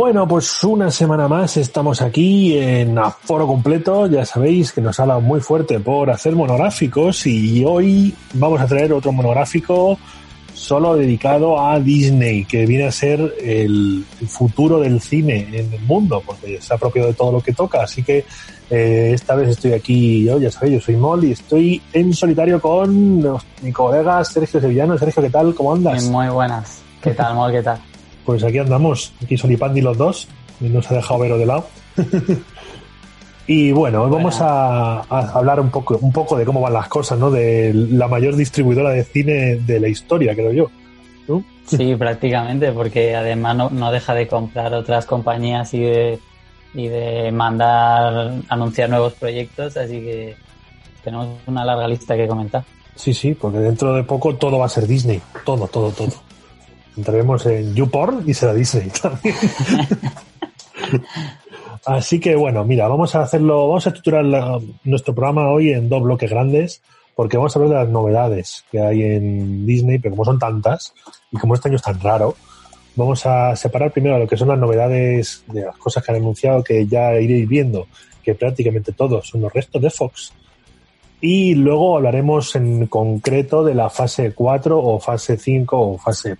Bueno, pues una semana más estamos aquí en aforo completo. Ya sabéis que nos habla muy fuerte por hacer monográficos y hoy vamos a traer otro monográfico solo dedicado a Disney, que viene a ser el, futuro del cine en el mundo, porque ha propio de todo lo que toca. Así que eh, esta vez estoy aquí yo, ya sabéis, yo soy Mol y estoy en solitario con mi colega Sergio Sevillano. Sergio, ¿qué tal? ¿Cómo andas? Muy buenas. ¿Qué tal, Mol? ¿Qué tal? Pues aquí andamos, aquí Solipandi los dos, y nos ha dejado Vero de lado. y bueno, hoy vamos a, hablar un poco, un poco de cómo van las cosas, ¿no? De la mayor distribuidora de cine de la historia, creo yo. Sí, prácticamente, porque además no, deja de comprar otras compañías y de, y de mandar anunciar nuevos proyectos, así que tenemos una larga lista que comentar. Sí, sí, porque dentro de poco todo va a ser Disney, todo, todo, todo entraremos en YouPorn y será Disney también. Así que bueno, mira, vamos a hacerlo, vamos a estructurar nuestro programa hoy en dos bloques grandes, porque vamos a hablar de las novedades que hay en Disney, pero como son tantas y como este año es tan raro, vamos a separar primero lo que son las novedades de las cosas que han anunciado, que ya iréis viendo, que prácticamente todos son los restos de Fox, y luego hablaremos en concreto de la fase 4 o fase 5 o fase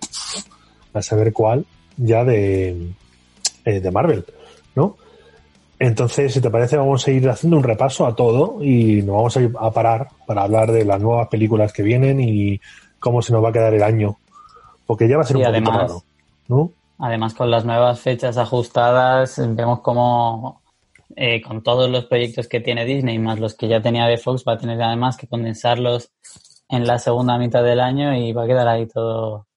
a saber cuál ya de, eh, de Marvel, ¿no? Entonces, si te parece, vamos a ir haciendo un repaso a todo y nos vamos a ir a parar para hablar de las nuevas películas que vienen y cómo se nos va a quedar el año. Porque ya va a ser un poco además, ¿no? Además, con las nuevas fechas ajustadas, vemos cómo eh, con todos los proyectos que tiene Disney, más los que ya tenía de Fox, va a tener además que condensarlos en la segunda mitad del año y va a quedar ahí todo,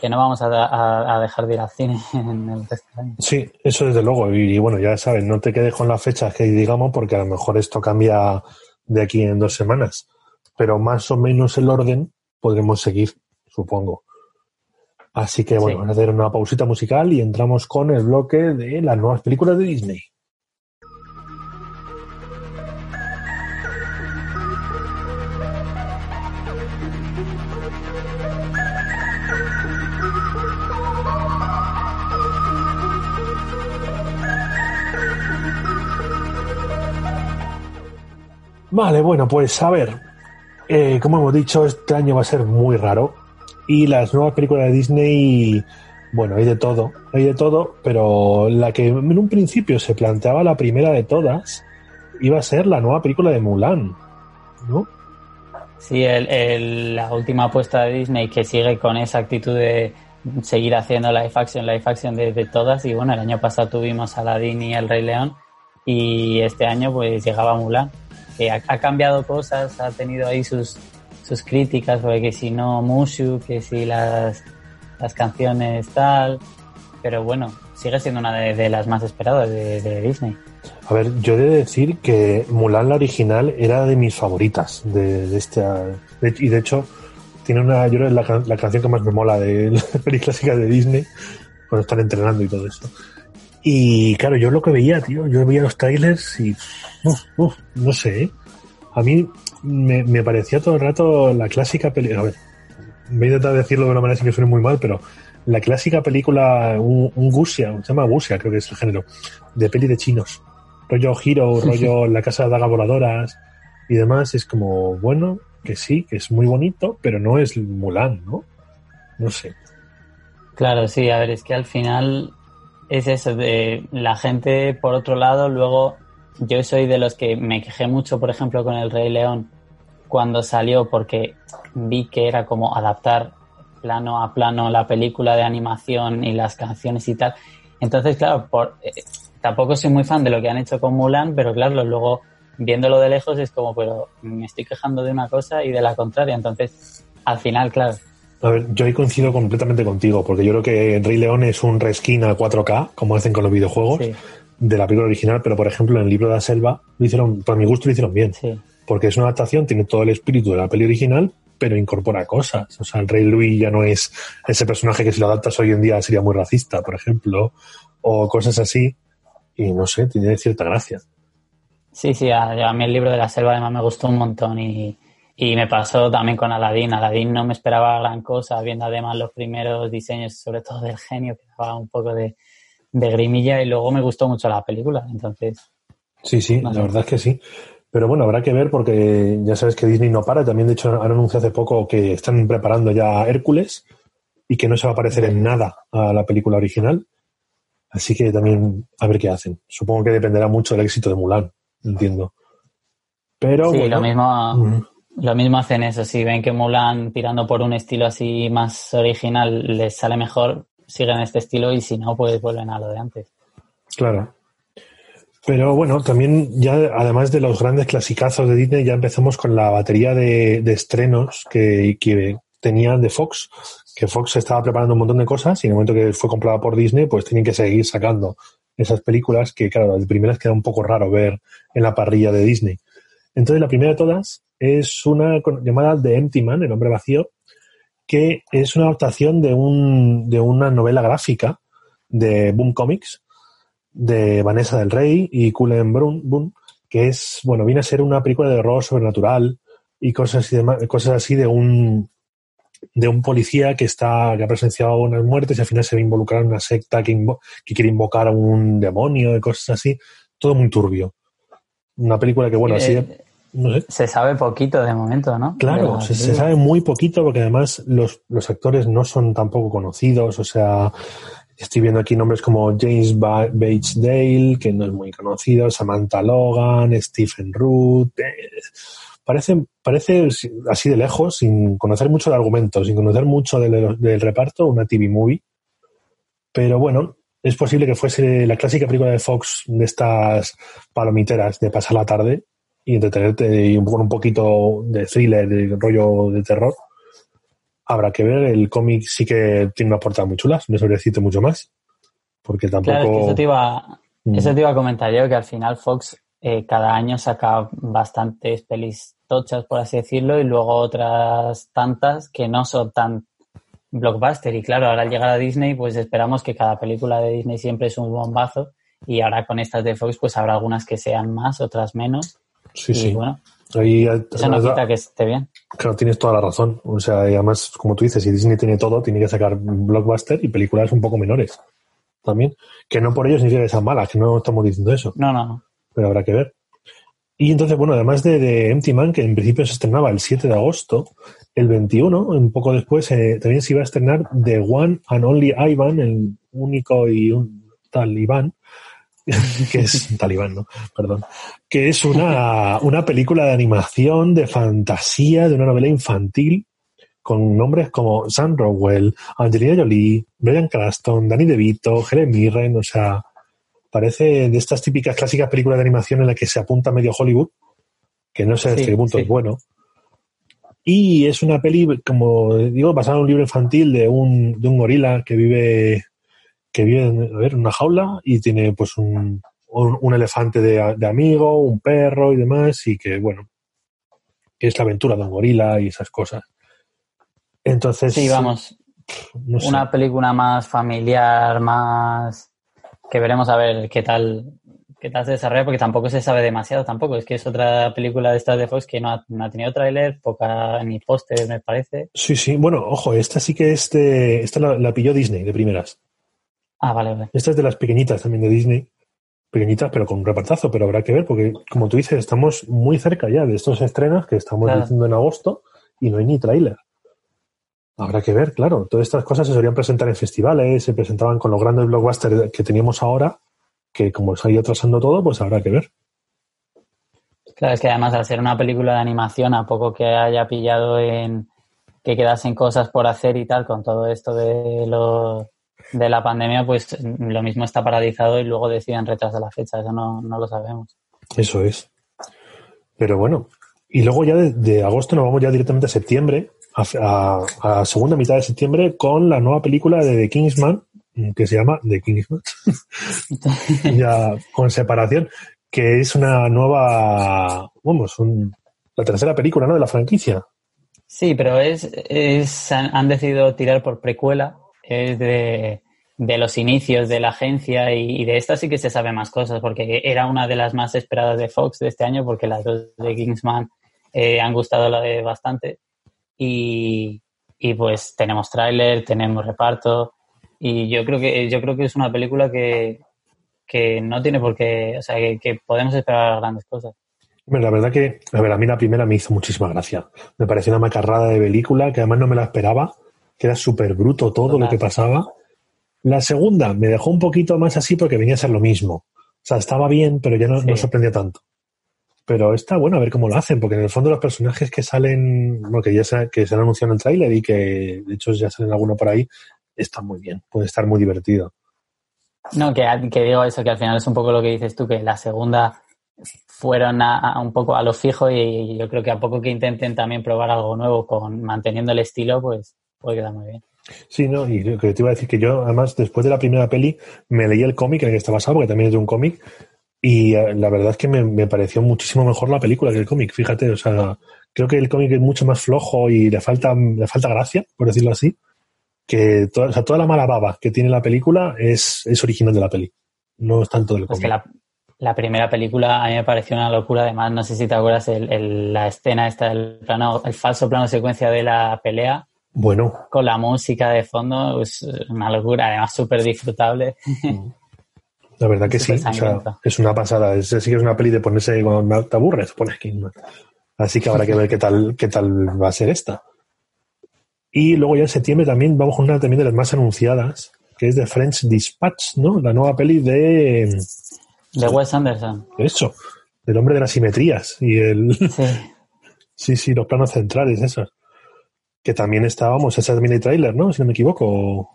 que no vamos a, dejar de ir al cine en el resto del año. Sí, eso desde luego. Y, bueno, ya sabes, no te quedes con las fechas que digamos, porque a lo mejor esto cambia de aquí en dos semanas. Pero más o menos el orden podremos seguir, supongo. Así que bueno, vamos a hacer una pausita musical y entramos con el bloque de las nuevas películas de Disney. Vale, bueno, pues a ver, eh, como hemos dicho, este año va a ser muy raro. Y las nuevas películas de Disney, bueno, hay de todo, hay de todo, pero la que en un principio se planteaba la primera de todas iba a ser la nueva película de Mulan, ¿no? Sí, el, la última apuesta de Disney que sigue con esa actitud de seguir haciendo live action, live action de, de todas. Y bueno, el año pasado tuvimos Aladdin y El Rey León. Y este año pues llegaba Mulan que ha, cambiado cosas, ha tenido ahí sus, sus críticas, porque que si no Mushu, que si las, las canciones tal, pero bueno, sigue siendo una de, las más esperadas de, Disney. A ver, yo he de decir que Mulan la original era de mis favoritas de, esta y de hecho tiene una yo creo la, la canción que más me mola de la peli clásica de Disney cuando están entrenando y todo eso. Y claro, yo lo que veía, tío, yo veía los trailers y no sé, ¿eh? a mí me, me, parecía todo el rato la clásica película, a ver, voy a intentar decirlo de una manera que suene muy mal, pero la clásica película, un, un Gusia, se llama Gusia, creo que es el género, de peli de chinos, rollo Hero, rollo La Casa de Dagas Voladoras y demás, es como, bueno, que sí, que es muy bonito, pero no es Mulan, ¿no? No sé. Claro, sí, a ver, es que al final es eso, de la gente, por otro lado, luego yo soy de los que me quejé mucho, por ejemplo, con el Rey León cuando salió porque vi que era como adaptar plano a plano la película de animación y las canciones y tal. Entonces, claro, por, eh, tampoco soy muy fan de lo que han hecho con Mulan, pero claro, luego viéndolo de lejos es como, pero me estoy quejando de una cosa y de la contraria. Entonces, al final, claro, a ver, yo ahí coincido completamente contigo, porque yo creo que Rey León es un reskin a 4K, como hacen con los videojuegos, de la película original, pero por ejemplo en el libro de la selva lo hicieron, por mi gusto lo hicieron bien. Porque es una adaptación, tiene todo el espíritu de la peli original, pero incorpora cosas. O sea, el Rey Louis ya no es ese personaje que si lo adaptas hoy en día sería muy racista, por ejemplo, o cosas así. Y no sé, tiene cierta gracia. Sí, sí, a, a mí el libro de la selva además me gustó un montón y y me pasó también con Aladdin. Aladdin no me esperaba gran cosa, viendo además los primeros diseños, sobre todo del genio, que daba un poco de, de Grimilla y luego me gustó mucho la película. Entonces. Sí, sí, la verdad es que sí. Pero bueno, habrá que ver porque ya sabes que Disney no para. También, de hecho, han anunciado hace poco que están preparando ya Hércules y que no se va a parecer en nada a la película original. Así que también a ver qué hacen. Supongo que dependerá mucho del éxito de Mulan, entiendo. Pero sí, bueno, lo mismo, lo mismo hacen eso. Si ven que Mulan tirando por un estilo así más original les sale mejor, siguen este estilo y si no, pues vuelven a lo de antes. Claro. Pero bueno, también ya además de los grandes clasicazos de Disney, ya empezamos con la batería de, de estrenos que, que, tenían de Fox, que Fox estaba preparando un montón de cosas y en el momento que fue comprada por Disney, pues tienen que seguir sacando esas películas que, claro, las primeras queda un poco raro ver en la parrilla de Disney. Entonces, la primera de todas es una llamada The Empty Man, El hombre vacío, que es una adaptación de, un, de una novela gráfica de Boom Comics, de Vanessa del Rey y Cullen Boom, que es, bueno, viene a ser una película de horror sobrenatural y cosas así de, cosas así de un de un policía que está que ha presenciado unas muertes y al final se ve involucrado en una secta que, que quiere invocar a un demonio y cosas así. Todo muy turbio. Una película que, bueno, así... Eh, no sé. Se sabe poquito de momento, ¿no? Claro, se, se, sabe muy poquito porque además los, los actores no son tampoco conocidos. O sea, estoy viendo aquí nombres como James Bates Dale, que no es muy conocido, Samantha Logan, Stephen Root. Eh, parece, parece así de lejos, sin conocer mucho de argumento, sin conocer mucho del, del reparto, una TV movie. Pero bueno, es posible que fuese la clásica película de Fox de estas palomiteras de pasar la tarde y entretenerte y con un poquito de thriller, de rollo de terror. Habrá que ver, el cómic sí que tiene unas portadas muy chulas, no sabría decirte mucho más, porque tampoco... Claro, es que eso, te iba, mm. eso te iba a comentar yo, que al final Fox eh, cada año saca bastantes pelis tochas, por así decirlo, y luego otras tantas que no son tan blockbuster. Y claro, ahora al llegar a Disney, pues esperamos que cada película de Disney siempre es un bombazo. Y ahora con estas de Fox, pues habrá algunas que sean más, otras menos. Sí, y sí. bueno, Ahí, no quita que esté bien. Claro, tienes toda la razón. O sea, y además, como tú dices, si Disney tiene todo, tiene que sacar blockbuster y películas un poco menores. También. Que no por ello significa que sean malas, que no estamos diciendo eso. No, no, no. Pero habrá que ver. Y entonces, bueno, además de, de, Empty Man, que en principio se estrenaba el 7 de agosto, el 21, un poco después, eh, también se iba a estrenar The One and Only Ivan, el único y un tal Iván, que es talibán, ¿no? Perdón. Que es una, una película de animación, de fantasía, de una novela infantil, con nombres como Sam Rowell, Angelina Jolie, Brian Cranston, Danny DeVito, Helen Mirren, o sea, parece de estas típicas clásicas películas de animación en las que se apunta medio Hollywood, que no sé hasta Sí, qué punto sí. es bueno. Y es una peli, como digo, basada en un libro infantil de un, de un gorila que vive, que vive en, a ver, en una jaula y tiene pues un, un, un elefante de, de amigo, un perro y demás, y que bueno, es la aventura de un gorila y esas cosas. Entonces, Sí, vamos, no sé. una película más familiar, más que veremos a ver qué tal qué tal se desarrolla, porque tampoco se sabe demasiado tampoco. Es que es otra película de estas de Fox que no ha, no ha tenido tráiler, poca ni póster, me parece. Sí, sí, bueno, ojo, esta sí que es de, esta la, la pilló Disney de primeras. Ah, vale, vale. Esta es de las pequeñitas también de Disney. Pequeñitas, pero con un repartazo, pero habrá que ver, porque como tú dices, estamos muy cerca ya de estos estrenos que estamos Claro. diciendo en agosto y no hay ni tráiler. Habrá que ver, claro. Todas estas cosas se solían presentar en festivales, se presentaban con los grandes blockbusters que teníamos ahora, que como se ha ido atrasando todo, pues habrá que ver. Claro, es que además al ser una película de animación, a poco que haya pillado en que quedasen cosas por hacer y tal, con todo esto de lo de la pandemia, pues lo mismo está paralizado y luego deciden retrasar la fecha, eso no, no lo sabemos. Eso es. Pero bueno, y luego ya de, de agosto nos vamos ya directamente a septiembre, a, a, a segunda mitad de septiembre, con la nueva película de The Kingsman, que se llama The Kingsman, ya con separación, que es una nueva, vamos, un, la tercera película ¿no? de la franquicia. Sí, pero es, es han, han decidido tirar por precuela, es de, de los inicios de la agencia y, de esta sí que se sabe más cosas, porque era una de las más esperadas de Fox de este año, porque las dos de Kingsman eh, han gustado bastante. Y, y pues tenemos tráiler, tenemos reparto y yo creo que yo creo que es una película que, que no tiene por qué, o sea, que, podemos esperar grandes cosas. La verdad que, a ver, a mí la primera me hizo muchísima gracia. Me pareció una macarrada de película que además no me la esperaba, que era súper bruto todo lo que pasaba. La segunda me dejó un poquito más así porque venía a ser lo mismo. O sea, estaba bien, pero ya no, no sorprendía tanto. Pero está bueno a ver cómo lo hacen, porque en el fondo los personajes que salen, bueno, que ya se, que se han anunciado en el tráiler y que de hecho ya salen alguno por ahí, están muy bien, puede estar muy divertido. No, que, que, digo eso, que al final es un poco lo que dices tú, que la segunda fueron a, un poco a lo fijo y, yo creo que a poco que intenten también probar algo nuevo con manteniendo el estilo, pues puede quedar muy bien. Sí, no, y lo que te iba a decir que yo, además, después de la primera peli, me leí el cómic en el que está basado, porque también es de un cómic, y eh, la verdad es que me, pareció muchísimo mejor la película que el cómic, fíjate, o sea, creo que el cómic es mucho más flojo y le falta, le falta gracia, por decirlo así, que toda, o sea, toda la mala baba que tiene la película es, es original de la peli, no es tanto del cómic. la, la, primera película a mí me pareció una locura, además, no sé si te acuerdas el, la escena esta, el, plano, el falso plano secuencia de la pelea. Bueno. Con la música de fondo, es una locura, además súper disfrutable. Mm. La verdad que sí, es una pasada. Es, sí que es una peli de ponerse cuando te aburres, pones Kingman. Así que habrá que ver qué tal, qué tal va a ser esta. Y luego ya en septiembre también vamos con una también de las más anunciadas, que es de French Dispatch, ¿no? La nueva peli de... De Wes Anderson. Eso, del hombre de las simetrías y el... Sí. sí, sí, los planos centrales, esos. Que también estábamos, ese también hay tráiler, ¿no? Si no me equivoco.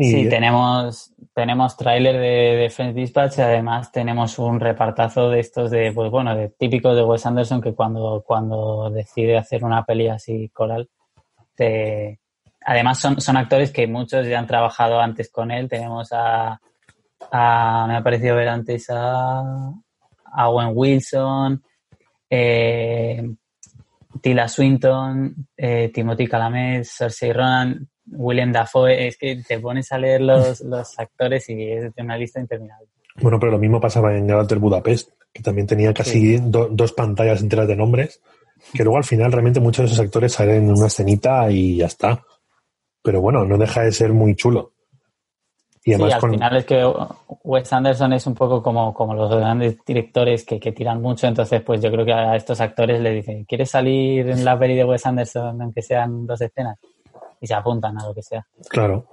Sí, tenemos, tenemos tráiler de, de Dispatch y además tenemos un repartazo de estos de, pues bueno, de típicos de Wes Anderson que cuando, cuando decide hacer una peli así coral, te... además son, son actores que muchos ya han trabajado antes con él. Tenemos a, me ha parecido ver antes a, a Owen Wilson, eh, Tila Swinton, eh, Timothy Chalamet, Cersei Ronan, William Dafoe, es que te pones a leer los, los actores y es una lista interminable. Bueno, pero lo mismo pasaba en Alter Budapest, que también tenía casi dos pantallas enteras de nombres, que luego al final realmente muchos de esos actores salen en una escenita y ya está. Pero bueno, no deja de ser muy chulo. Y además sí, al final es que Wes Anderson es un poco como, como los grandes directores que, que, tiran mucho, entonces pues yo creo que a estos actores les dicen, ¿quieres salir en la peli de Wes Anderson aunque sean dos escenas? y se apuntan a lo que sea. Claro.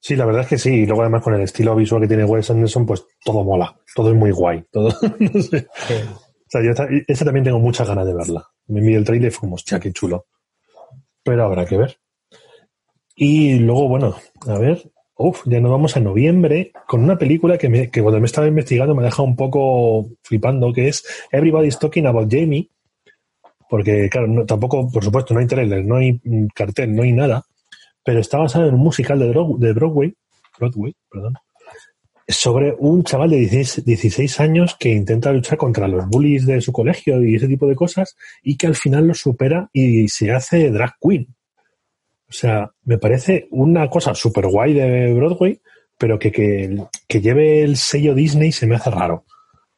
Sí, la verdad es que sí. Y luego además con el estilo visual que tiene Wes Anderson, pues todo mola. Todo es muy guay. Todo, no sé. O sea, yo esta, también tengo muchas ganas de verla. Me envié el trailer y fue como, hostia, qué chulo. Pero habrá que ver. Y luego, bueno, a ver, Uf, ya nos vamos a noviembre con una película que, me, que cuando me estaba investigando me ha dejado un poco flipando, que es Everybody's Talking About Jamie. Porque, claro, tampoco, por supuesto, no hay trailer, no hay cartel, no hay nada pero está basado en un musical de, de Broadway, Broadway perdón, sobre un chaval de 16, años que intenta luchar contra los bullies de su colegio y ese tipo de cosas y que al final lo supera y se hace drag queen. O sea, me parece una cosa súper guay de Broadway, pero que, que, lleve el sello Disney se me hace raro.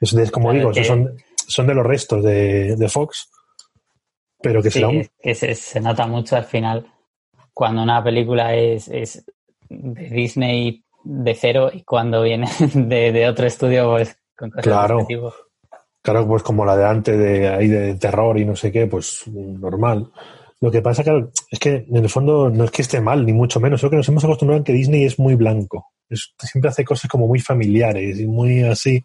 Es como digo, son, son de los restos de, Fox, pero que será un... que se, se, nota mucho al final cuando una película es, es de Disney de cero y cuando viene de, otro estudio, pues con cosas Claro. Claro, pues como la de antes de ahí de terror y no sé qué, pues normal. Lo que pasa, claro, es que en el fondo no es que esté mal, ni mucho menos. Creo que nos hemos acostumbrado a que Disney es muy blanco. siempre hace cosas como muy familiares y muy así.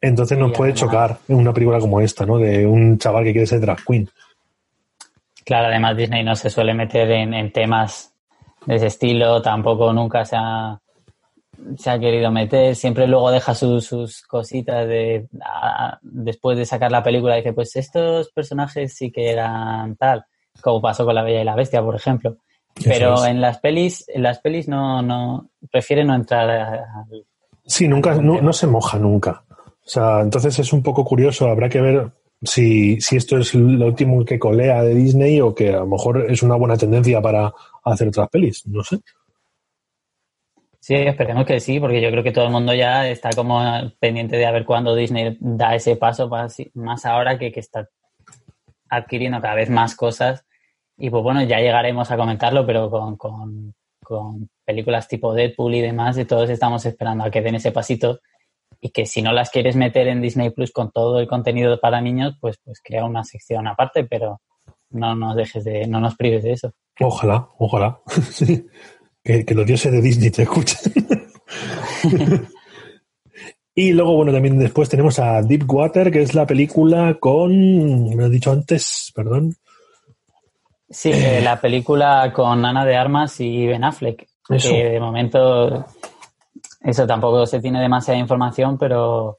Entonces nos puede chocar en una película como esta, ¿no? De un chaval que quiere ser drag queen. Claro, además Disney no se suele meter en, temas de ese estilo, tampoco nunca se ha, se ha querido meter, siempre luego deja sus, cositas de después de sacar la película dice pues estos personajes sí que eran tal, como pasó con la Bella y la Bestia, por ejemplo. Pero en las pelis, en las pelis no, no, prefiere no entrar a, Sí, nunca, no, no, se moja nunca. O sea, entonces es un poco curioso, habrá que ver si, si esto es lo último que colea de Disney o que a lo mejor es una buena tendencia para hacer otras pelis, no sé. Sí, esperemos que sí, porque yo creo que todo el mundo ya está como pendiente de a ver cuándo Disney da ese paso, más ahora que, que está adquiriendo cada vez más cosas. Y pues bueno, ya llegaremos a comentarlo, pero con, con, con películas tipo Deadpool y demás, y todos estamos esperando a que den ese pasito y que si no las quieres meter en Disney Plus con todo el contenido para niños, pues, pues crea una sección aparte, pero no nos dejes de, no nos prives de eso. Ojalá, ojalá. que, los dioses de Disney te escuchen. y luego, bueno, también después tenemos a Deep Water, que es la película con, me he dicho antes, perdón. Sí, eh, la película con Ana de Armas y Ben Affleck. Que de momento eso tampoco se tiene demasiada información, pero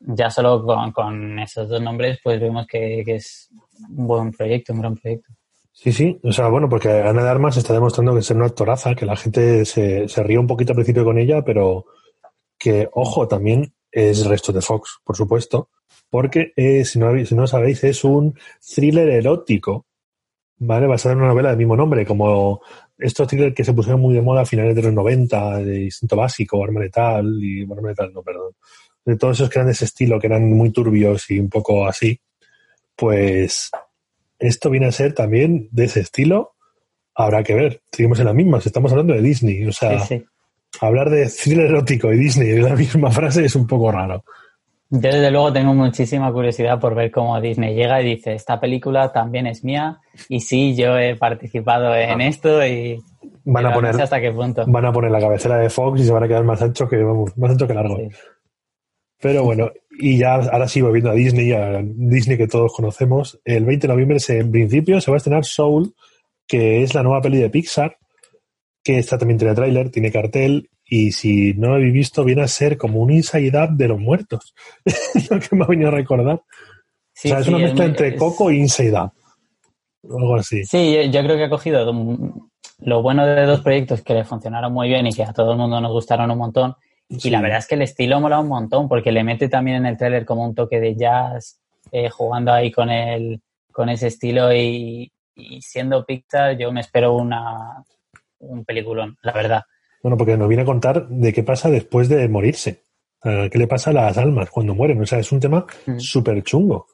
ya solo con, esos dos nombres, pues vemos que, es un buen proyecto, un gran proyecto. Sí, sí, o sea, bueno, porque Ana de Armas está demostrando que es una actoraza, que la gente se, se ríe un poquito al principio con ella, pero que, ojo, también es el resto de Fox, por supuesto, porque eh, si, no, si no sabéis, es un thriller erótico, ¿vale? Basado en una novela del mismo nombre, como estos thrillers que se pusieron muy de moda a finales de los 90, de Instinto Básico, Arma Letal y Arma Letal, no, perdón. De todos esos que eran de ese estilo, que eran muy turbios y un poco así, pues esto viene a ser también de ese estilo. Habrá que ver. Seguimos en la misma. Estamos hablando de Disney. O sea, hablar de thriller erótico y Disney en la misma frase es un poco raro. Yo desde luego tengo muchísima curiosidad por ver cómo Disney llega y dice, esta película también es mía y sí, yo he participado en ah. esto y van a poner hasta qué punto. Van a poner la cabecera de Fox y se van a quedar más ancho que más ancho que largo. Pero bueno, y ya ahora sí volviendo a Disney, a Disney que todos conocemos, el 20 de noviembre en principio se va a estrenar Soul, que es la nueva peli de Pixar, que está también tiene trailer, tiene cartel y si no lo habéis visto, viene a ser como un Inside Up de los muertos. lo que me ha venido a recordar. o sea, es una mezcla entre Coco e Inside Up. Algo así. Sí, yo, creo que ha cogido lo bueno de dos proyectos que le funcionaron muy bien y que a todo el mundo nos gustaron un montón. Y la verdad es que el estilo mola un montón porque le mete también en el trailer como un toque de jazz, eh, jugando ahí con el, con ese estilo y, y siendo Pixar yo me espero una, un peliculón, la verdad. Bueno, porque nos viene a contar de qué pasa después de morirse. ¿Qué le pasa a las almas cuando mueren? O sea, es un tema mm. súper chungo.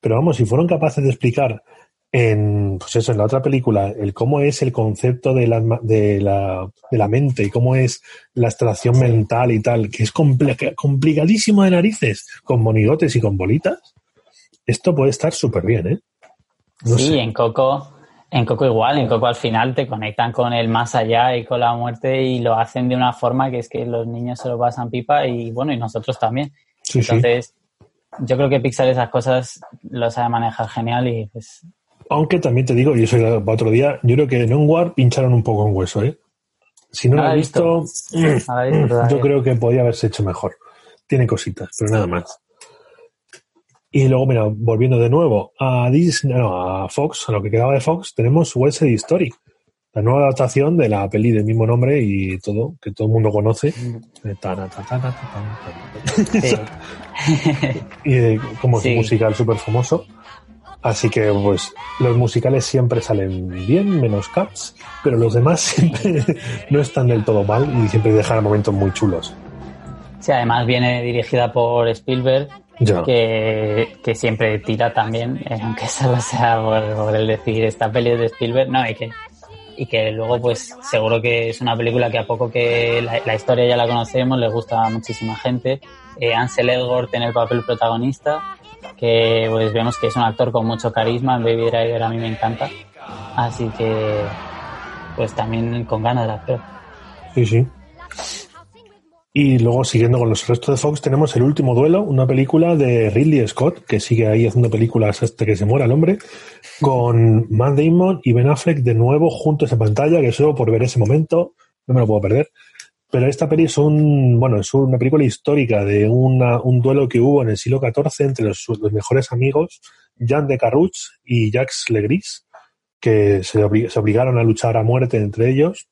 Pero vamos, si fueron capaces de explicar en, pues eso, en la otra película, el cómo es el concepto de la, de la, de la mente y cómo es la extracción mental y tal, que es complicadísimo de narices, con monigotes y con bolitas, esto puede estar súper bien, ¿eh? sí, en Coco en Coco igual, en Coco al final te conectan con el más allá y con la muerte y lo hacen de una forma que es que los niños se lo pasan pipa y bueno, y nosotros también. Entonces, yo creo que Pixar esas cosas lo sabe manejar genial y pues... Aunque también te digo, y eso para otro día, yo creo que en Onward pincharon un poco en hueso, ¿eh? Si no lo he visto, visto yo creo que podía haberse hecho mejor. Tiene cositas, pero nada más. Y luego, mira, volviendo de nuevo a Disney, no, a Fox, a lo que quedaba de Fox, tenemos West Side Story, la nueva adaptación de la peli del mismo nombre y todo, que todo el mundo conoce. y como es un musical súper famoso. Así que, pues, los musicales siempre salen bien, menos Cats, pero los demás siempre no están del todo mal y siempre dejan momentos muy chulos. Sí, además viene dirigida por Spielberg, que, siempre tira también, eh, aunque solo sea por, el decir esta peli de Spielberg, no, y que, y que luego pues seguro que es una película que a poco que la, historia ya la conocemos, le gusta a muchísima gente. Eh, Ansel Elgort en el papel protagonista, que pues vemos que es un actor con mucho carisma, en Baby Driver a mí me encanta, así que pues también con ganas de actor. Sí, sí. Y luego, siguiendo con los restos de Fox, tenemos El último duelo, una película de Ridley Scott, que sigue ahí haciendo películas hasta que se muera el hombre, con Matt Damon y Ben Affleck de nuevo juntos en pantalla, que solo por ver ese momento no me lo puedo perder. Pero esta peli es un, bueno, es una película histórica de un duelo que hubo en el siglo XIV entre los, mejores amigos, Jean de Carrouch y Jacques Legris, que se, se obligaron a luchar a muerte entre ellos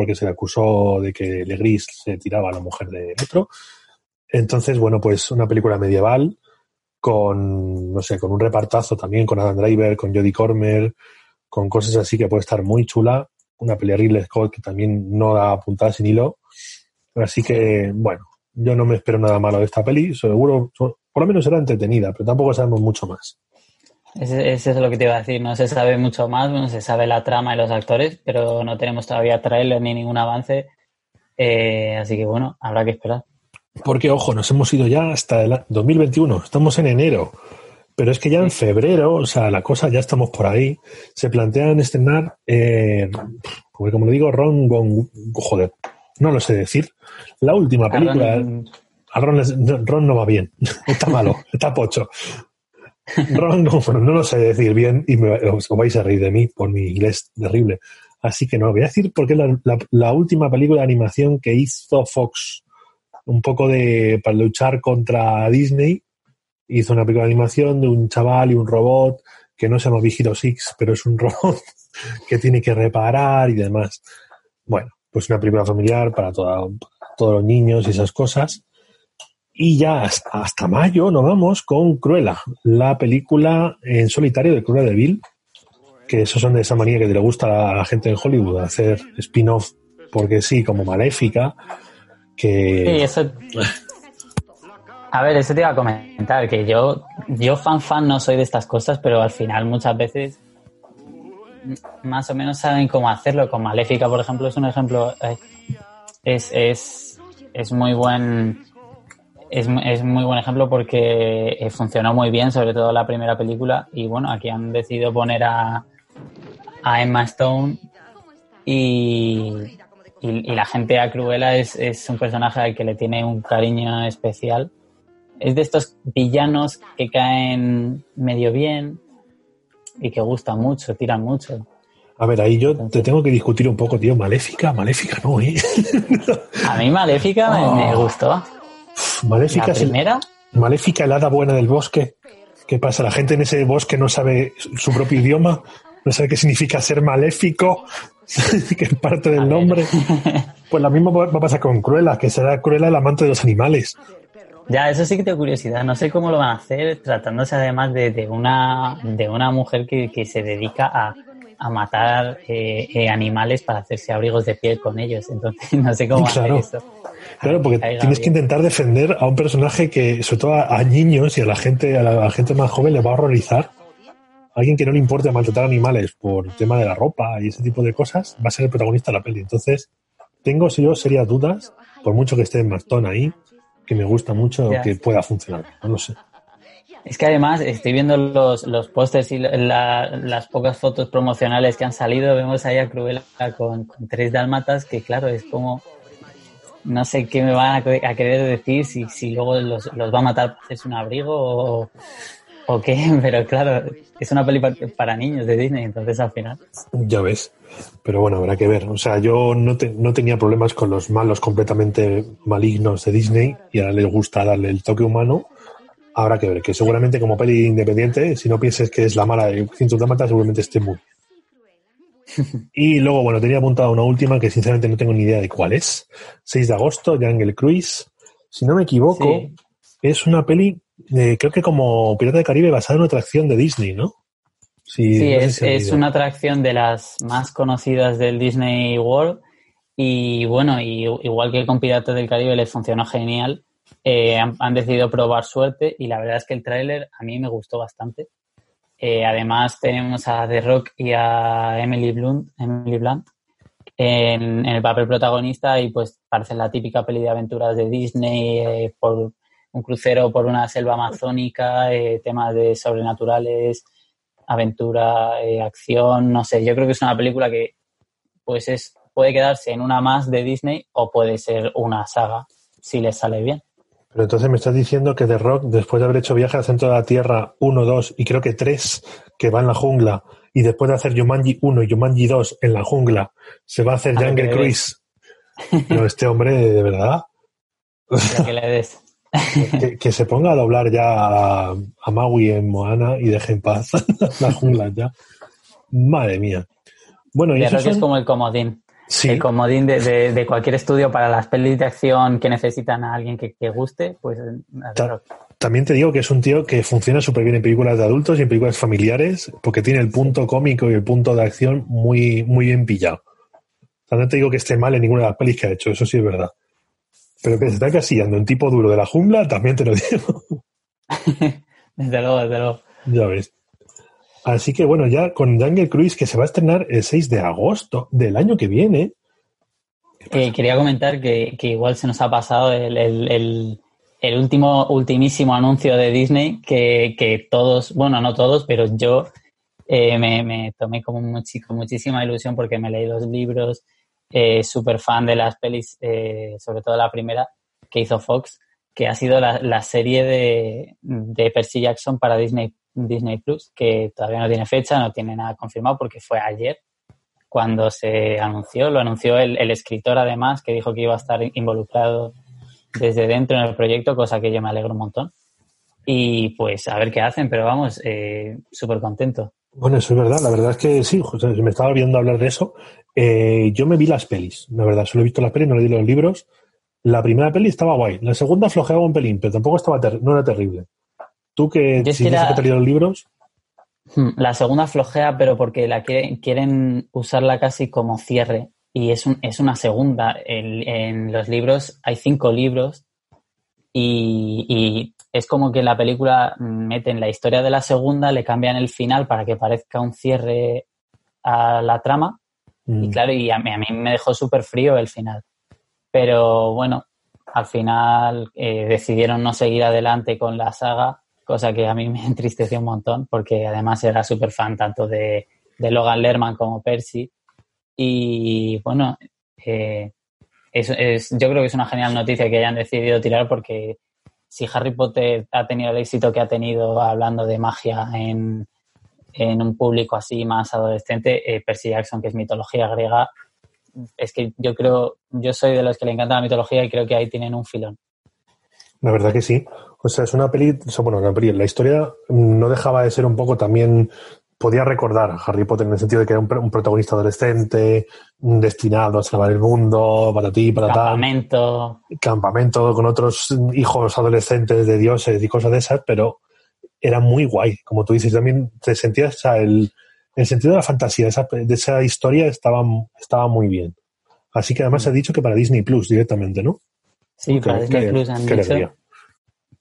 porque se le acusó de que Legris se tiraba a la mujer de otro. Entonces, bueno, pues una película medieval con, no sé, con un repartazo también, con Adam Driver, con Jodie Cormer, con cosas así que puede estar muy chula. Una pelea Ridley Scott que también no da puntada sin hilo. Así que, bueno, yo no me espero nada malo de esta peli. Seguro, por lo menos será entretenida, pero tampoco sabemos mucho más. Eso es lo que te iba a decir. No se sabe mucho más, no se sabe la trama y los actores, pero no tenemos todavía trailer ni ningún avance. Eh, así que bueno, habrá que esperar. Porque, ojo, nos hemos ido ya hasta el 2021. Estamos en enero. Pero es que ya en febrero, o sea, la cosa ya estamos por ahí. Se plantean estrenar, eh, como le digo, Ron joder, no lo sé decir. La última película. A Ron, Ron no va bien. está malo, está pocho. No, lo sé decir bien y me, os, vais a reír de mí por mi inglés terrible. Así que no, voy a decir porque es la, última película de animación que hizo Fox. Un poco de. para luchar contra Disney. Hizo una película de animación de un chaval y un robot que no se llama Vigilo Six, pero es un robot que tiene que reparar y demás. Bueno, pues una película familiar para todos los niños y esas cosas. Y ya hasta, mayo nos vamos con Cruella, la película en solitario de Cruella de Vil, que esos son de esa manía que le gusta a la gente en Hollywood hacer spin-off porque sí, como maléfica, que... Sí, eso... A ver, eso te iba a comentar, que yo, yo fan fan no soy de estas cosas, pero al final muchas veces más o menos saben cómo hacerlo. Con Maléfica, por ejemplo, es un ejemplo, eh, es, es, es muy buen es, es muy buen ejemplo porque eh, funcionó muy bien, sobre todo la primera película. Y bueno, aquí han decidido poner a, a Emma Stone y, y, la gente a Cruella es, es un personaje al que le tiene un cariño especial. Es de estos villanos que caen medio bien y que gustan mucho, tiran mucho. A ver, ahí yo te tengo que discutir un poco, tío. Maléfica, Maléfica no, ¿eh? A mí Maléfica me, gustó. Maléfica ¿La primera? Maléfica, el hada buena del bosque. ¿Qué pasa? La gente en ese bosque no sabe su propio idioma, no sabe qué significa ser maléfico, que es parte del nombre. Pues lo mismo va a pasar con Cruella, que será Cruella el amante de los animales. Ya, eso sí que tengo curiosidad. No sé cómo lo van a hacer, tratándose además de, una, de una mujer que, se dedica a, matar eh, eh, animales para hacerse abrigos de piel con ellos. Entonces, no sé cómo hacer eso. Claro, porque tienes que intentar defender a un personaje que, sobre todo a, niños y a la gente, a la, gente más joven, le va a horrorizar. Alguien que no le importe maltratar animales por el tema de la ropa y ese tipo de cosas, va a ser el protagonista de la peli. Entonces, tengo yo serias dudas, por mucho que esté Mastón ahí, que me gusta mucho que pueda funcionar. No lo sé. Es que además estoy viendo los, los pósters y las pocas fotos promocionales que han salido. Vemos ahí a Cruella con, con tres dálmatas, que claro, es como no sé qué me van a, querer decir, si, si luego los, va a matar para hacerse un abrigo o, qué, pero claro, es una peli para, niños de Disney, entonces al final. Ya ves, pero bueno, habrá que ver. O sea, yo no, no tenía problemas con los malos completamente malignos de Disney y ahora les gusta darle el toque humano. Habrá que ver, que seguramente como peli independiente, si no pienses que es la mala de de Mata, seguramente esté muy y luego, bueno, tenía apuntado una última que sinceramente no tengo ni idea de cuál es. 6 de agosto, Jungle Cruise. Si no me equivoco, es una peli, creo que como Pirata de Caribe basada en una atracción de Disney, ¿no? Sí, es, una atracción de las más conocidas del Disney World. Y bueno, y, igual que con Pirata del Caribe les funcionó genial, eh, han, decidido probar suerte y la verdad es que el tráiler a mí me gustó bastante. Eh, además tenemos a The Rock y a Emily Blunt, Emily Blunt en, el papel protagonista y pues parece la típica peli de aventuras de Disney eh, por un crucero por una selva amazónica, eh, temas de sobrenaturales, aventura, acción, no sé, yo creo que es una película que pues es puede quedarse en una más de Disney o puede ser una saga si les sale bien. Pero entonces me estás diciendo que The Rock, después de haber hecho viaje al centro de la Tierra 1, 2 y creo que 3, que va en la jungla, y después de hacer Jumanji 1 y Jumanji 2 en la jungla, se va a hacer Jungle Cruise. Pero este hombre, de verdad. Que, le des. que, se ponga a doblar ya a, Maui en Moana y deje en paz la jungla ya. Madre mía. Bueno, y, eso es como el comodín el comodín de, cualquier estudio para las pelis de acción que necesitan a alguien que, guste, pues... también te digo que es un tío que funciona súper bien en películas de adultos y en películas familiares porque tiene el punto cómico y el punto de acción muy, muy bien pillado. no te digo que esté mal en ninguna de las pelis que ha hecho, eso sí es verdad. Pero que se está casillando en tipo duro de la jungla, también te lo digo. desde luego, desde luego. Ya ves. Así que bueno, ya con Jungle Cruise, que se va a estrenar el 6 de agosto del año que viene. Eh, quería comentar que, igual se nos ha pasado el, último, ultimísimo anuncio de Disney que, todos, bueno, no todos, pero yo eh, me, tomé como con muchísima ilusión porque me leí los libros, eh, súper fan de las pelis, eh, sobre todo la primera que hizo Fox, que ha sido la, serie de, de, Percy Jackson para Disney, Disney Plus, que todavía no tiene fecha, no tiene nada confirmado porque fue ayer cuando se anunció. Lo anunció el, escritor además, que dijo que iba a estar involucrado desde dentro en el proyecto, cosa que yo me alegro un montón. Y pues a ver qué hacen, pero vamos, eh, súper contento. Bueno, eso es verdad. La verdad es que sí, me estaba olvidando hablar de eso. Eh, yo me vi las pelis, la verdad. Solo he visto las pelis, no leí los libros. La primera peli estaba guay. La segunda flojeaba un pelín, pero tampoco estaba no era terrible. Tú que si que, te los libros. Hmm, la segunda flojea, pero porque la quieren, quieren usarla casi como cierre. Y es, un, es una segunda. En, en los libros hay cinco libros y, y, es como que la película meten la historia de la segunda, le cambian el final para que parezca un cierre a la trama. Y mm. claro, y a mí, a mí me dejó súper frío el final. Pero bueno, al final eh, decidieron no seguir adelante con la saga, cosa que a mí me entristeció un montón, porque además era súper fan tanto de, Logan Lerman como Percy. Y bueno, eh, es, yo creo que es una genial noticia que hayan decidido tirar porque si Harry Potter ha tenido el éxito que ha tenido hablando de magia en, un público así más adolescente, eh, Percy Jackson, que es mitología griega, es que yo creo, yo soy de los que le encanta la mitología y creo que ahí tienen un filón. La verdad que sí. O sea, es una peli, bueno, una peli, la historia no dejaba de ser un poco también, podía recordar a Harry Potter en el sentido de que era un, protagonista adolescente, destinado a salvar el mundo, para ti, para Campamento. Campamento con otros hijos adolescentes de dioses y cosas de esas, pero era muy guay. Como tú dices, también te sentías el, el sentido de la fantasía de esa, de esa historia estaba, estaba muy bien. Así que además se ha dicho que para Disney Plus directamente, ¿no? Sí, para Disney Plus han dicho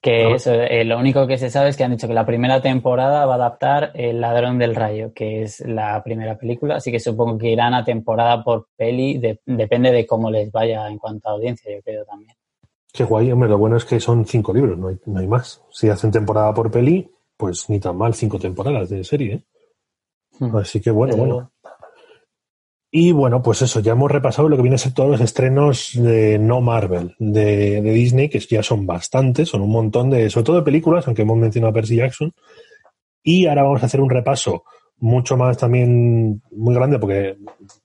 que eso, eh, lo único que se sabe es que han dicho que la primera temporada va a adaptar El ladrón del rayo, que es la primera película, así que supongo que irán a temporada por peli, depende de cómo les vaya en cuanto a audiencia, yo creo también. Qué guay, hombre, lo bueno es que son cinco libros, no hay, no hay más. Si hacen temporada por peli, pues ni tan mal cinco temporadas de serie, ¿eh? Así que bueno, bueno. Y bueno, pues eso, ya hemos repasado lo que viene a ser todos los estrenos de no Marvel de, Disney, que ya son bastantes, son un montón de, sobre todo de películas, aunque hemos mencionado a Percy Jackson. Y ahora vamos a hacer un repaso mucho más también muy grande, porque,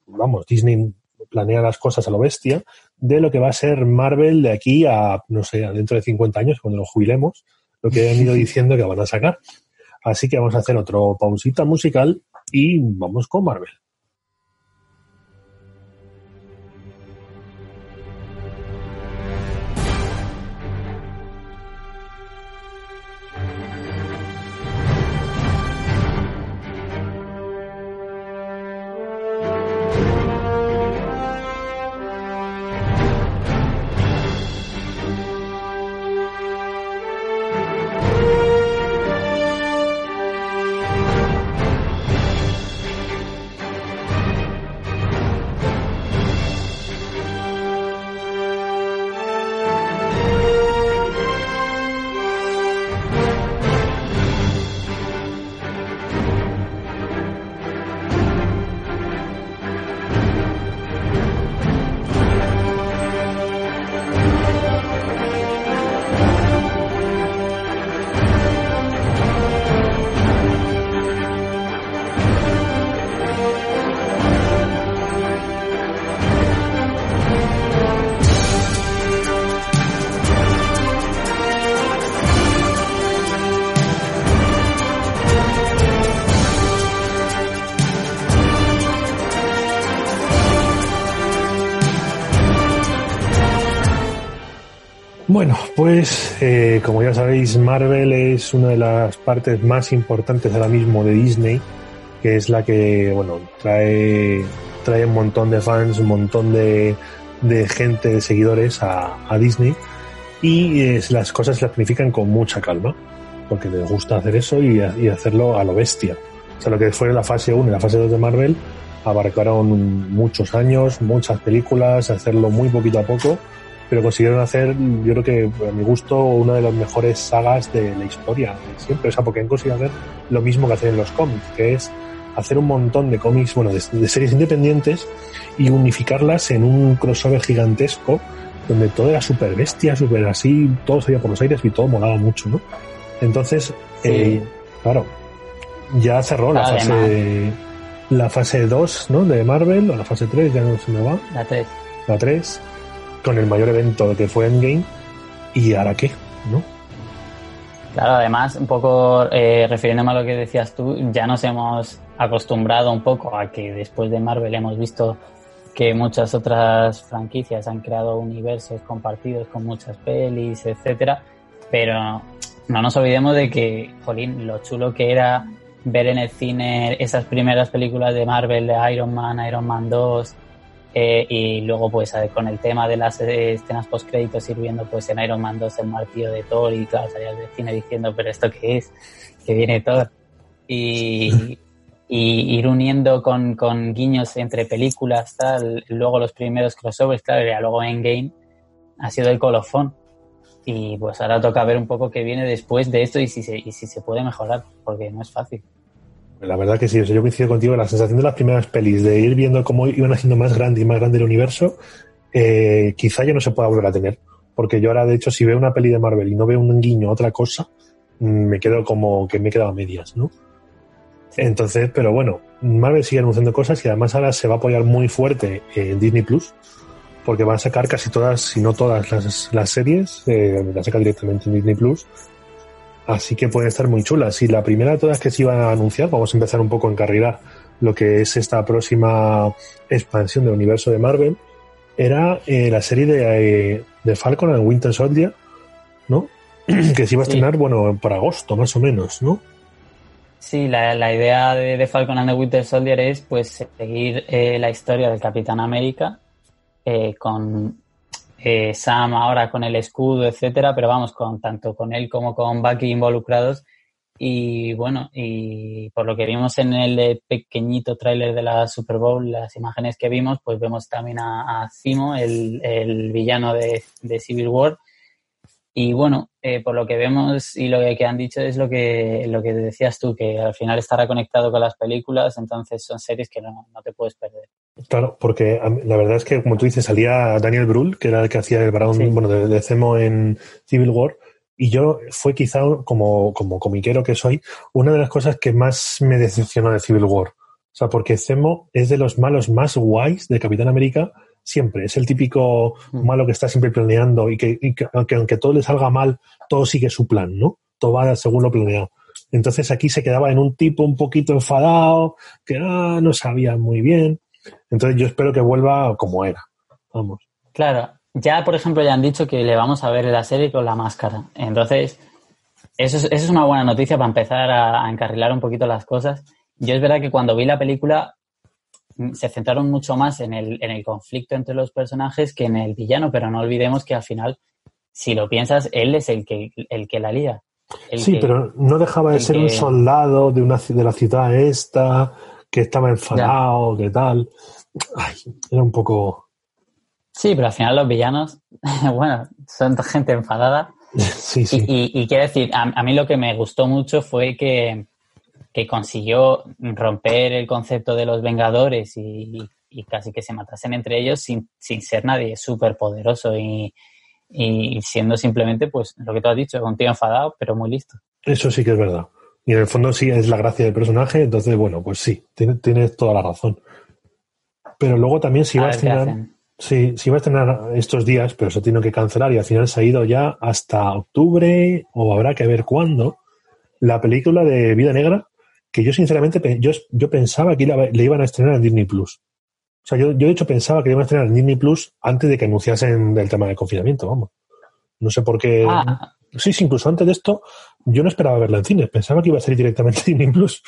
vamos, Disney planea las cosas a lo bestia, de lo que va a ser Marvel de aquí a, no sé, dentro de 50 años, cuando lo jubilemos, lo que han ido diciendo que van a sacar. Así que vamos a hacer otro pausita musical y vamos con Marvel. Bueno, pues eh, como ya sabéis, Marvel es una de las partes más importantes ahora mismo de Disney, que es la que, bueno, trae, trae un montón de fans, un montón de, de gente, de seguidores a, a Disney y es, las cosas las planifican con mucha calma, porque les gusta hacer eso y, y hacerlo a lo bestia. O sea, lo que fue la fase 1 y la fase 2 de Marvel abarcaron muchos años, muchas películas, hacerlo muy poquito a poco, pero consiguieron hacer, yo creo que a mi gusto, una de las mejores sagas de la historia siempre. O sea, porque han conseguido hacer lo mismo que hacen en los cómics, que es hacer un montón de cómics, bueno, de, series independientes y unificarlas en un crossover gigantesco donde todo era súper bestia, súper así, todo salía por los aires y todo molaba mucho, ¿no? Entonces, eh, claro, ya cerró la fase la fase 2, ¿no? De Marvel, o la fase 3, ya no se me va. La 3. La 3, con el mayor evento que fue Endgame. ¿Y ahora qué? ¿No? Claro, además, un poco eh, refiriéndome a lo que decías tú, ya nos hemos acostumbrado un poco a que después de Marvel hemos visto que muchas otras franquicias han creado universos compartidos con muchas pelis, etcétera, pero no nos olvidemos de que, jolín, lo chulo que era ver en el cine esas primeras películas de Marvel, de Iron Man, Iron Man 2, eh, y luego pues con el tema de las escenas post créditos ir viendo pues en Iron Man 2 el martillo de Thor y claro salías del cine diciendo pero esto qué es que viene Thor y, y ir uniendo con, con, guiños entre películas tal luego los primeros crossovers claro y luego Endgame ha sido el colofón. Y pues ahora toca ver un poco qué viene después de esto y si se, y si se puede mejorar porque no es fácil la verdad que sí, yo coincido contigo, la sensación de las primeras pelis, de ir viendo cómo iban haciendo más grande y más grande el universo, eh, quizá ya no se pueda volver a tener. Porque yo ahora, de hecho, si veo una peli de Marvel y no veo un guiño otra cosa, mm, me quedo como que me he quedado a medias, ¿no? Entonces, pero bueno, Marvel sigue anunciando cosas y además ahora se va a apoyar muy fuerte en Disney Plus, porque van a sacar casi todas, si no todas las, series, eh, las saca directamente en Disney Plus, Así que pueden estar muy chulas. Y la primera de todas que se iban a anunciar, vamos a empezar un poco a encarrilar lo que es esta próxima expansión del universo de Marvel, era eh, la serie de, eh, de, Falcon and Winter Soldier, ¿no? que se iba a estrenar, bueno, por agosto más o menos, ¿no? Sí, la, la idea de, de, Falcon and the Winter Soldier es pues seguir eh, la historia del Capitán América con eh, Sam ahora con el escudo, etcétera, pero vamos, con tanto con él como con Bucky involucrados. Y bueno, y por lo que vimos en el pequeñito tráiler de la Super Bowl, las imágenes que vimos, pues vemos también a, Zimo, el, el, villano de, Civil War, y bueno, eh, por lo que vemos y lo que han dicho es lo que, lo que decías tú, que al final estará conectado con las películas, entonces son series que no, te puedes perder. Claro, porque la verdad es que, como tú dices, salía Daniel Brühl, que era el que hacía el Brown, bueno, de, de Zemo en Civil War, y yo fue quizá, como, como comiquero que soy, una de las cosas que más me decepcionó de Civil War. O sea, porque Zemo es de los malos más guays de Capitán América, siempre. Es el típico mm. malo que está siempre planeando y que, aunque, todo le salga mal, todo sigue su plan, ¿no? Todo va según lo planeado. Entonces aquí se quedaba en un tipo un poquito enfadado, que ah, no sabía muy bien. Entonces yo espero que vuelva como era. Vamos. Claro, ya por ejemplo ya han dicho que le vamos a ver la serie con la máscara. Entonces, eso es, eso es una buena noticia para empezar a, a encarrilar un poquito las cosas. Yo es verdad que cuando vi la película se centraron mucho más en el, en el conflicto entre los personajes que en el villano, pero no olvidemos que al final, si lo piensas, él es el que, el que la lía. sí, pero no dejaba de ser un soldado de, una, de la ciudad esta, que estaba enfadado, que tal. Ay, era un poco... Sí, pero al final los villanos, bueno, son gente enfadada. sí, sí. Y, quiero decir, a, mí lo que me gustó mucho fue que, que consiguió romper el concepto de los Vengadores y, casi que se matasen entre ellos sin, sin ser nadie súper poderoso y, siendo simplemente, pues, lo que tú has dicho, un tío enfadado, pero muy listo. Eso sí que es verdad. Y en el fondo sí es la gracia del personaje, entonces, bueno, pues sí, tienes, toda la razón. Pero luego también si va a estrenar, sí, va a estrenar estos días, pero se tiene que cancelar y al final se ha ido ya hasta octubre o habrá que ver cuándo, la película de Vida Negra, que yo sinceramente yo, yo pensaba que le iban a estrenar en Disney Plus. O sea, yo, yo de hecho pensaba que le iban a estrenar en Disney Plus antes de que anunciasen el tema del confinamiento, vamos. No sé por qué. Ah, Sí, sí, incluso antes de esto, yo no esperaba verla en cine. Pensaba que iba a salir directamente en Disney Plus.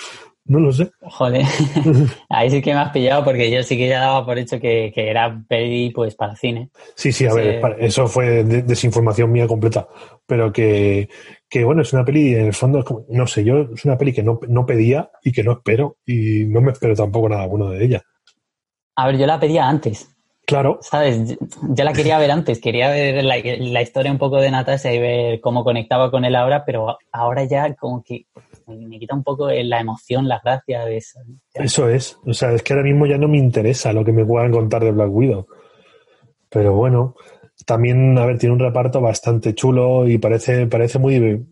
No lo sé. Joder, ahí sí que me has pillado porque yo sí que ya daba por hecho que, era peli pues para cine. Sí, sí, a ver, eso fue desinformación mía completa. Pero que, que, bueno, es una peli, en el fondo, no sé, yo es una peli que no, no pedía y que no espero. Y no me espero tampoco nada bueno de ella. A ver, yo la pedía antes. Claro. ¿Sabes? Ya la quería ver antes, quería ver la, la, historia un poco de Natasha y ver cómo conectaba con él ahora, pero ahora ya como que me quita un poco la emoción, la gracia de eso. Eso es. O sea, es que ahora mismo ya no me interesa lo que me puedan contar de Black Widow. Pero bueno, también, a ver, tiene un reparto bastante chulo y parece, parece muy.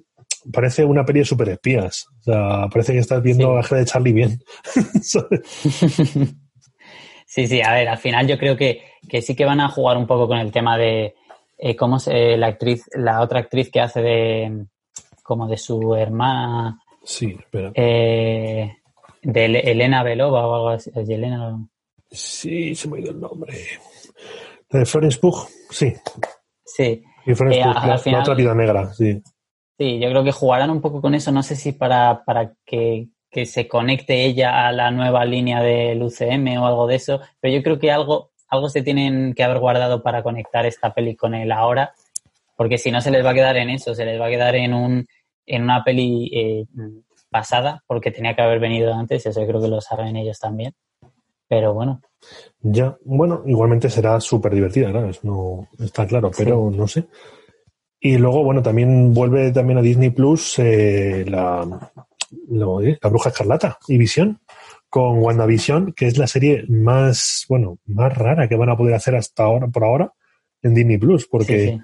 Parece una peli de super espías. O sea, parece que estás viendo sí. de Charlie bien. Sí, sí, a ver, al final yo creo que, sí que van a jugar un poco con el tema de eh, cómo se, la actriz, la otra actriz que hace de como de su hermana. Sí, espera. Eh, de Elena Belova o algo así. Elena... Sí, se me ha ido el nombre. De Florence Pugh, sí. Sí. Y Florence eh, Pugh, la, otra vida negra, sí. Sí, yo creo que jugarán un poco con eso. No sé si para, para que que se conecte ella a la nueva línea del UCM o algo de eso, pero yo creo que algo, algo se tienen que haber guardado para conectar esta peli con él ahora, porque si no se les va a quedar en eso, se les va a quedar en un en una peli eh, pasada, porque tenía que haber venido antes, eso yo creo que lo saben ellos también. Pero bueno. Ya, bueno, igualmente será súper divertida. Eso no está claro, pero no sé. Y luego, bueno, también vuelve también a Disney Plus eh, la, la Bruja Escarlata y Visión con WandaVision, que es la serie más, bueno, más rara que van a poder hacer hasta ahora, por ahora, en Disney Plus, porque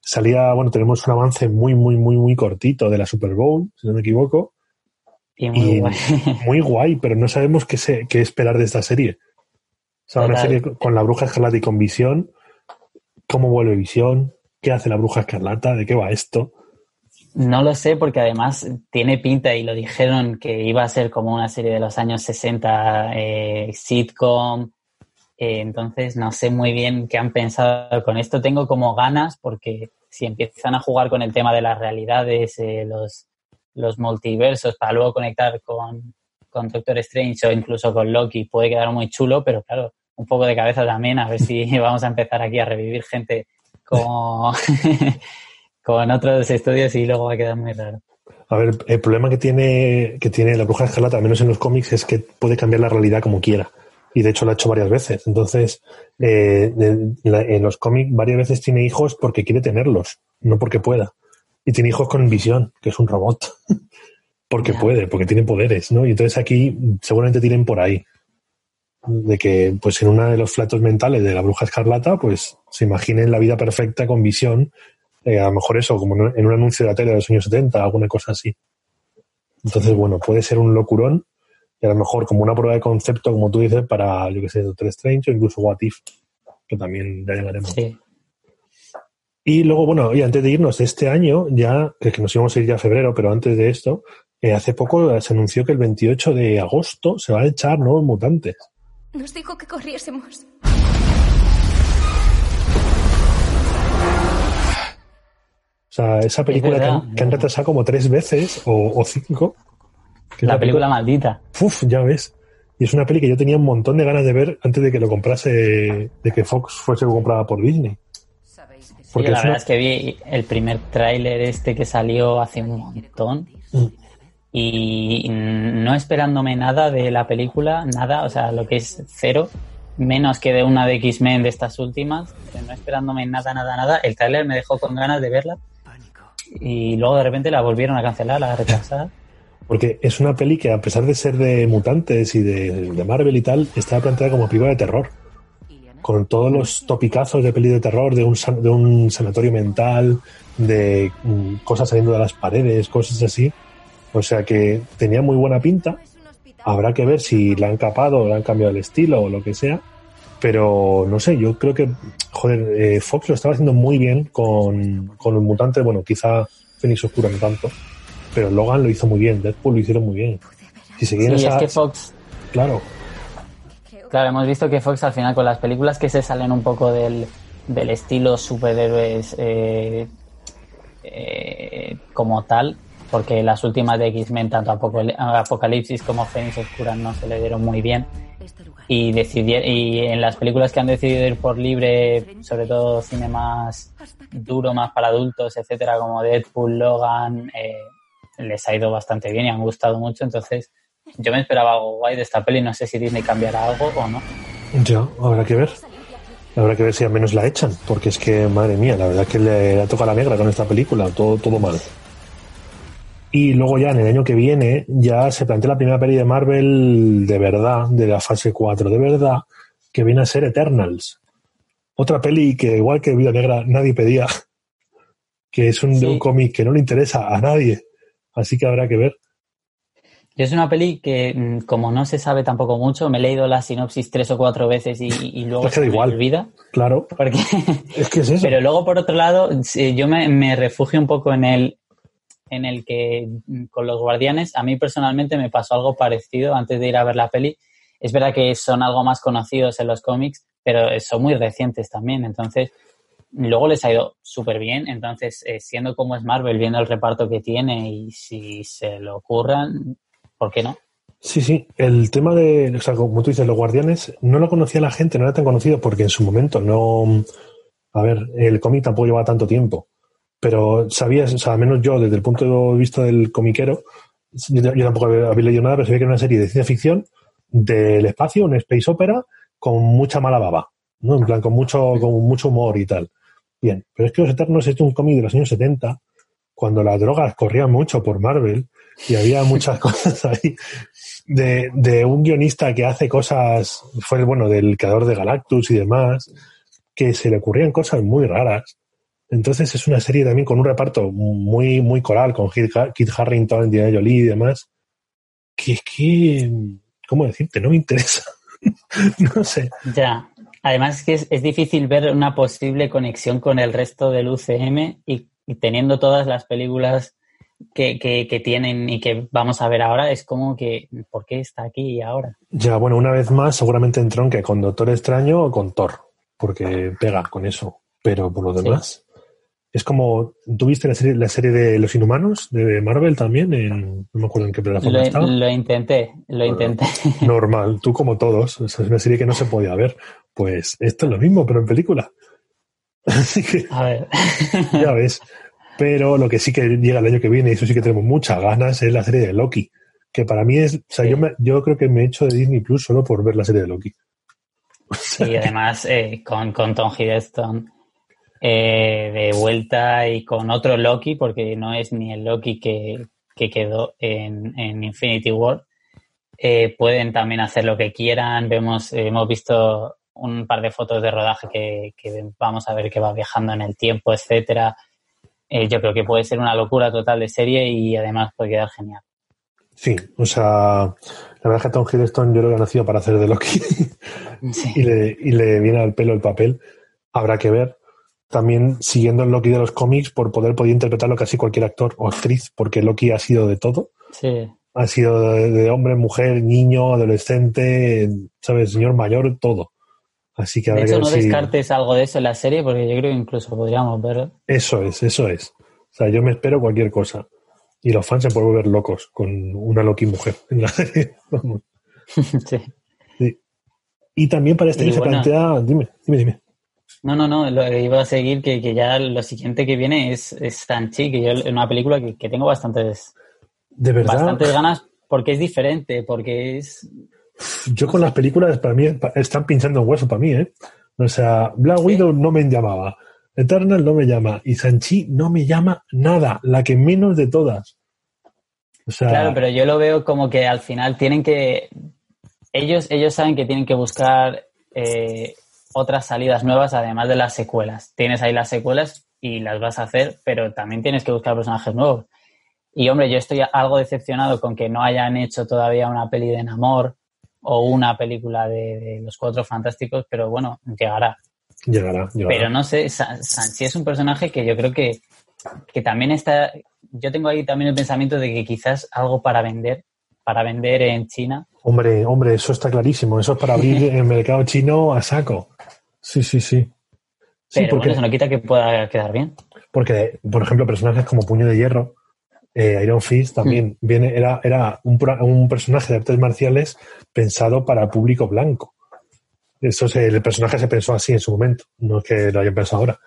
salía, bueno, tenemos un avance muy, muy, muy, muy cortito de la Super Bowl, si no me equivoco. Y muy guay. Muy guay, pero no sabemos qué, se, qué esperar de esta serie. O sea, una serie con la Bruja Escarlata y con Visión, cómo vuelve Visión, qué hace la Bruja Escarlata, de qué va esto. No lo sé porque además tiene pinta y lo dijeron que iba a ser como una serie de los años 60 eh, sitcom. Eh, entonces no sé muy bien qué han pensado con esto. Tengo como ganas porque si empiezan a jugar con el tema de las realidades, eh, los, multiversos, para luego conectar con, con Doctor Strange o incluso con Loki, puede quedar muy chulo, pero claro, un poco de cabeza también, a ver si vamos a empezar aquí a revivir gente como con otros estudios y luego va a quedar muy raro. A ver, el problema que tiene, que tiene la bruja escarlata, al menos en los cómics, es que puede cambiar la realidad como quiera. Y de hecho lo ha hecho varias veces. Entonces, eh, en los cómics varias veces tiene hijos porque quiere tenerlos, no porque pueda. Y tiene hijos con visión, que es un robot. porque puede, porque tiene poderes, ¿no? Y entonces aquí seguramente tienen por ahí. De que, pues en uno de los flatos mentales de la bruja escarlata, pues se imaginen la vida perfecta con visión eh, a lo mejor eso, como en un anuncio de la tele de los años 70, alguna cosa así. Entonces, bueno, puede ser un locurón y a lo mejor como una prueba de concepto, como tú dices, para, yo que sé, Doctor Strange o incluso What If, que también ya llegaremos. Sí. Y luego, bueno, y antes de irnos de este año, ya, que nos íbamos a ir ya a febrero, pero antes de esto, eh, hace poco se anunció que el 28 de agosto se va a echar nuevos mutantes. Nos dijo que corriésemos. Sea, esa película que, han, retrasado como tres veces o, cinco. la, película, maldita. Uf, ya ves. Y es una peli que yo tenía un montón de ganas de ver antes de que lo comprase, de que Fox fuese comprada por Disney. Porque la verdad es que vi el primer tráiler este que salió hace un montón. Mm. Y no esperándome nada de la película, nada, o sea, lo que es cero, menos que de una de X-Men de estas últimas, no esperándome nada, nada, nada. El tráiler me dejó con ganas de verla y luego de repente la volvieron a cancelar, la retrasar. Porque es una peli que, a pesar de ser de mutantes y de, Marvel y tal, está planteada como película de terror. Con todos los topicazos de peli de terror, de un, de un sanatorio mental, de mm, cosas saliendo de las paredes, cosas así. O sea que tenía muy buena pinta. Habrá que ver si la han capado o le han cambiado el estilo o lo que sea. Pero no sé, yo creo que, joder, eh, Fox lo estaba haciendo muy bien con, con los mutantes. Bueno, quizá Phoenix Oscura no tanto, pero Logan lo hizo muy bien, Deadpool lo hicieron muy bien. Si sí, es que Fox. Claro. Claro, hemos visto que Fox al final con las películas que se salen un poco del, del estilo superhéroes eh, eh, como tal, porque las últimas de X-Men, tanto Apocalipsis como Fénix Oscura, no se le dieron muy bien. Y, y en las películas que han decidido ir por libre, sobre todo cine más duro, más para adultos, etcétera, como Deadpool, Logan, eh, les ha ido bastante bien y han gustado mucho. Entonces, yo me esperaba algo guay de esta peli. No sé si Disney cambiará algo o no. Ya, habrá que ver. Habrá que ver si al menos la echan, porque es que, madre mía, la verdad que le, ha tocado la negra con esta película, todo, todo mal. Y luego ya en el año que viene ya se plantea la primera peli de Marvel de verdad, de la fase 4 de verdad, que viene a ser Eternals. Otra peli que igual que Vida Negra nadie pedía, que es un, de un cómic que no le interesa a nadie. Así que habrá que ver. Es una peli que, mm, como no se sabe tampoco mucho, me he leído la sinopsis tres o cuatro veces y, luego se me igual. olvida. Claro. Porque... Es que es eso. Pero luego, por otro lado, yo me, me refugio un poco en el, en el que mm, con los guardianes a mí personalmente me pasó algo parecido antes de ir a ver la peli. Es verdad que son algo más conocidos en los cómics, pero son muy recientes también. Entonces, luego les ha ido súper bien. Entonces, eh, siendo como es Marvel, viendo el reparto que tiene y si se lo ocurran, ¿por qué no? Sí, sí. El tema de, como tú dices, los guardianes, no lo conocía la gente, no era tan conocido porque en su momento no. A ver, el cómic tampoco llevaba tanto tiempo pero sabías, o sea, al menos yo, desde el punto de vista del comiquero, yo, tampoco había, leído nada, pero sabía que era una serie de ciencia ficción del espacio, una space opera, con mucha mala baba, ¿no? En plan, con mucho, con mucho humor y tal. Bien, pero es que Los Eternos es un cómic de los años 70, cuando las drogas corrían mucho por Marvel y había muchas cosas ahí de, de un guionista que hace cosas, fue el bueno del creador de Galactus y demás, que se le ocurrían cosas muy raras entonces es una serie también con un reparto muy, muy coral, con Kit Harrington, Diana Jolie y demás, que es que, ¿cómo decirte? No me interesa. no sé. Ya. Además es que es, difícil ver una posible conexión con el resto del UCM y, teniendo todas las películas que, que, tienen y que vamos a ver ahora, es como que, ¿por qué está aquí ahora? Ya, bueno, una vez más, seguramente entró que con Doctor Extraño o con Thor, porque pega con eso. Pero por lo demás, es como, ¿tuviste la serie, la serie de Los Inhumanos de Marvel también? En, no me acuerdo en qué plataforma lo, estaba. Lo intenté, lo intenté. Normal, tú como todos. Es una serie que no se podía ver. Pues esto es lo mismo, pero en película. Así que. A ver. ya ves. Pero lo que sí que llega el año que viene, y eso sí que tenemos muchas ganas, es la serie de Loki. Que para mí es. O sea, yo, me, yo creo que me he hecho de Disney Plus solo por ver la serie de Loki. Y además eh, con, con Tom Hiddleston eh, de vuelta y con otro Loki, porque no es ni el Loki que, quedó en, Infinity War. Eh, pueden también hacer lo que quieran. Vemos, eh, hemos visto un par de fotos de rodaje que, vamos a ver que va viajando en el tiempo, etcétera. yo creo que puede ser una locura total de serie y además puede quedar genial. Sí, o sea, la verdad es que Tom Hiddleston yo creo que ha nacido para hacer de Loki y, le, y le viene al pelo el papel. Habrá que ver también siguiendo el Loki de los cómics, por poder poder interpretarlo casi cualquier actor o actriz, porque Loki ha sido de todo. Sí. Ha sido de, hombre, mujer, niño, adolescente, ¿sabes? Señor mayor, todo. Así que de hecho, no descartes algo de eso en la serie, porque yo creo que incluso podríamos ver. Eso es, eso es. O sea, yo me espero cualquier cosa. Y los fans se pueden volver locos con una Loki mujer en la serie. sí. Y también para este que se plantea. Dime, dime, dime. No, no, no, lo, iba a seguir que, ya lo siguiente que viene es, es Sanchi, que yo es una película que, tengo bastantes, ¿De verdad? bastantes ganas porque es diferente, porque es... Yo con las películas, para mí, están pinchando en hueso para mí, ¿eh? O sea, Black Widow no me llamaba, Eternal no me llama, y Sanchi no me llama nada, la que menos de todas. O sea, claro, pero yo lo veo como que al final tienen que... Ellos, ellos saben que tienen que buscar eh, otras salidas nuevas además de las secuelas. Tienes ahí las secuelas y las vas a hacer, pero también tienes que buscar personajes nuevos. Y hombre, yo estoy algo decepcionado con que no hayan hecho todavía una peli de Namor o una película de, los Cuatro Fantásticos, pero bueno, llegará. Llegará, Pero no sé, Sanchi es un personaje que yo creo que, que también está. Yo tengo ahí también el pensamiento de que quizás algo para vender, para vender en China. Hombre, hombre, eso está clarísimo. Eso es para abrir el mercado chino a saco. Sí, sí, sí. Pero porque... eso no quita que pueda quedar bien. Porque, por ejemplo, personajes como Puño de Hierro, eh, Iron Fist también Mm. viene, era, era un, personaje de artes marciales pensado para público blanco. Eso se- el personaje se pensó así en su momento, no es que lo hayan pensado ahora.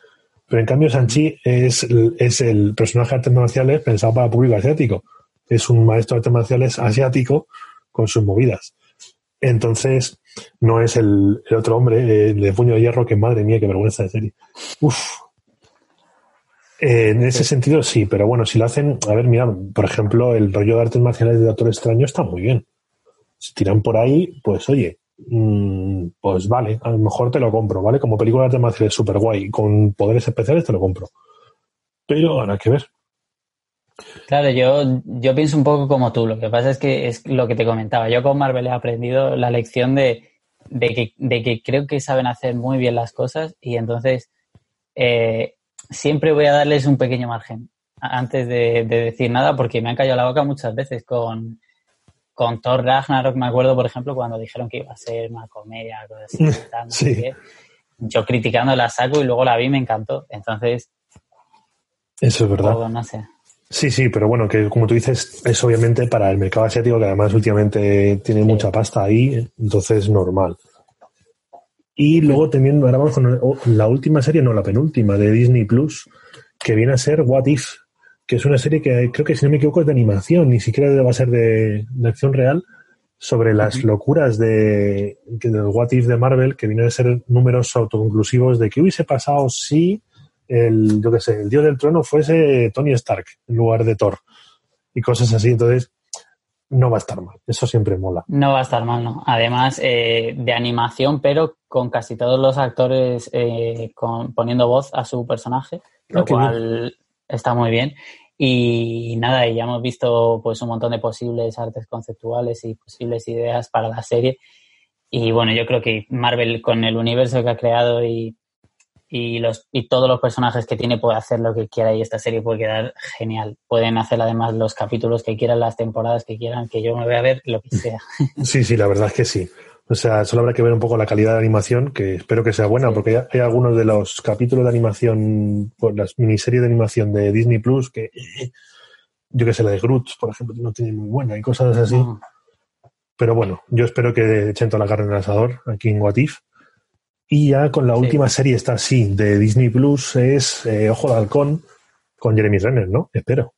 Pero en cambio, Sanchi es, es el personaje de artes marciales pensado para público asiático. Es un maestro de artes marciales asiático con sus movidas. Entonces, no es el, el otro hombre, eh, el de puño de hierro, que madre mía, qué vergüenza de serie. Uf. Eh, en ese sentido, sí, pero bueno, si lo hacen, a ver, mira, por ejemplo, el rollo de artes marciales de Doctor Extraño está muy bien. Si tiran por ahí, pues oye, mm, pues vale, a lo mejor te lo compro, ¿vale? Como película de artes marciales súper guay, con poderes especiales te lo compro. Pero habrá que ver. Claro, yo, yo pienso un poco como tú. Lo que pasa es que es lo que te comentaba. Yo con Marvel he aprendido la lección de, de, que, de que creo que saben hacer muy bien las cosas y entonces eh, siempre voy a darles un pequeño margen antes de, de decir nada porque me han callado la boca muchas veces con, con Thor Ragnarok. Me acuerdo, por ejemplo, cuando dijeron que iba a ser una comedia, cosas así. tal. Yo criticando la saco y luego la vi y me encantó. Entonces, Eso es verdad. todo, no sé. Sí, sí, pero bueno, que como tú dices, es obviamente para el mercado asiático, que además últimamente tiene Sí. mucha pasta ahí, entonces normal. Y luego también, ahora vamos con la última serie, no, la penúltima, de Disney Plus, que viene a ser What If, que es una serie que creo que, si no me equivoco, es de animación, ni siquiera va a ser de, de acción real, sobre las locuras de, del What If de Marvel, que vienen a ser números autoconclusivos de qué hubiese pasado si el, yo qué sé, el dios del trueno fuese Tony Stark en lugar de Thor y cosas así. Entonces, no va a estar mal. Eso siempre mola. No va a estar mal, ¿no? Además, eh, de animación, pero con casi todos los actores eh, con- poniendo voz a su personaje, lo Ah, qué cual está muy bien. Y nada, y ya hemos visto pues un montón de posibles artes conceptuales y posibles ideas para la serie. Y bueno, yo creo que Marvel con el universo que ha creado y, y, los, y todos los personajes que tiene puede hacer lo que quiera y esta serie puede quedar genial. Pueden hacer además los capítulos que quieran, las temporadas que quieran, que yo me voy a ver lo que sea. Sí, sí, la verdad es que sí. O sea, solo habrá que ver un poco la calidad de animación, que espero que sea buena, Sí. porque hay, hay algunos de los capítulos de animación, pues, las miniseries de animación de Disney Plus, que yo que sé, la de Groot, por ejemplo, no tiene muy buena y cosas así. Pero bueno, yo espero que echen toda la carne en el asador aquí en What If. Y ya con la Sí. última serie, esta sí, de Disney Plus, es eh, Ojo de Halcón con Jeremy Renner, ¿no? Espero.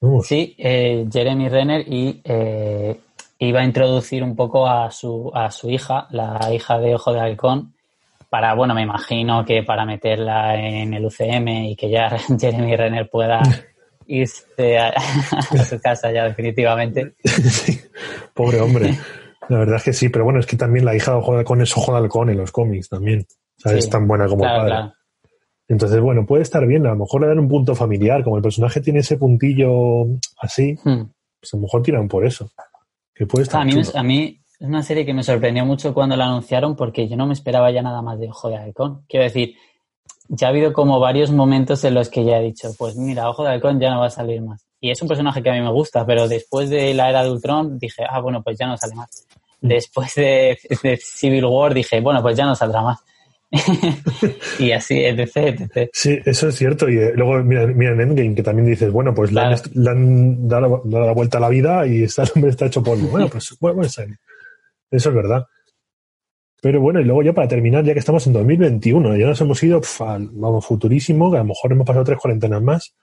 Vamos. Sí, eh, Jeremy Renner y eh, iba a introducir un poco a su, a su hija, la hija de Ojo de Halcón, para, bueno, me imagino que para meterla en el UCM y que ya Jeremy Renner pueda irse a, a su casa ya definitivamente. Sí, pobre hombre. La verdad es que sí, pero bueno, es que también la hija de Ojo de Halcón es Ojo de Halcón en los cómics también. O sea, Sí, es tan buena como Claro, padre. claro. Entonces, bueno, puede estar bien. A lo mejor le dan un punto familiar. Como el personaje tiene ese puntillo así, Hmm. pues a lo mejor tiran por eso. Que puede estar A mí, chulo. a mí es una serie que me sorprendió mucho cuando la anunciaron porque yo no me esperaba ya nada más de Ojo de Halcón. Quiero decir, ya ha habido como varios momentos en los que ya he dicho, pues mira, Ojo de Halcón ya no va a salir más. Y es un personaje que a mí me gusta, pero después de la era de Ultron dije, ah, bueno, pues ya no sale más. Después de, de Civil War dije, bueno, pues ya no saldrá más. y así, etc, etc. Sí, eso es cierto. Y eh, luego mira, mira en Endgame, que también dices, bueno, pues le han, le dado, la vuelta a la vida y está, el hombre está hecho polvo. Bueno, pues bueno, pues, eh, eso es verdad. Pero bueno, y luego ya para terminar, ya que estamos en 2021, ya nos hemos ido pf, al- vamos, futurísimo, que a lo mejor hemos pasado tres cuarentenas más.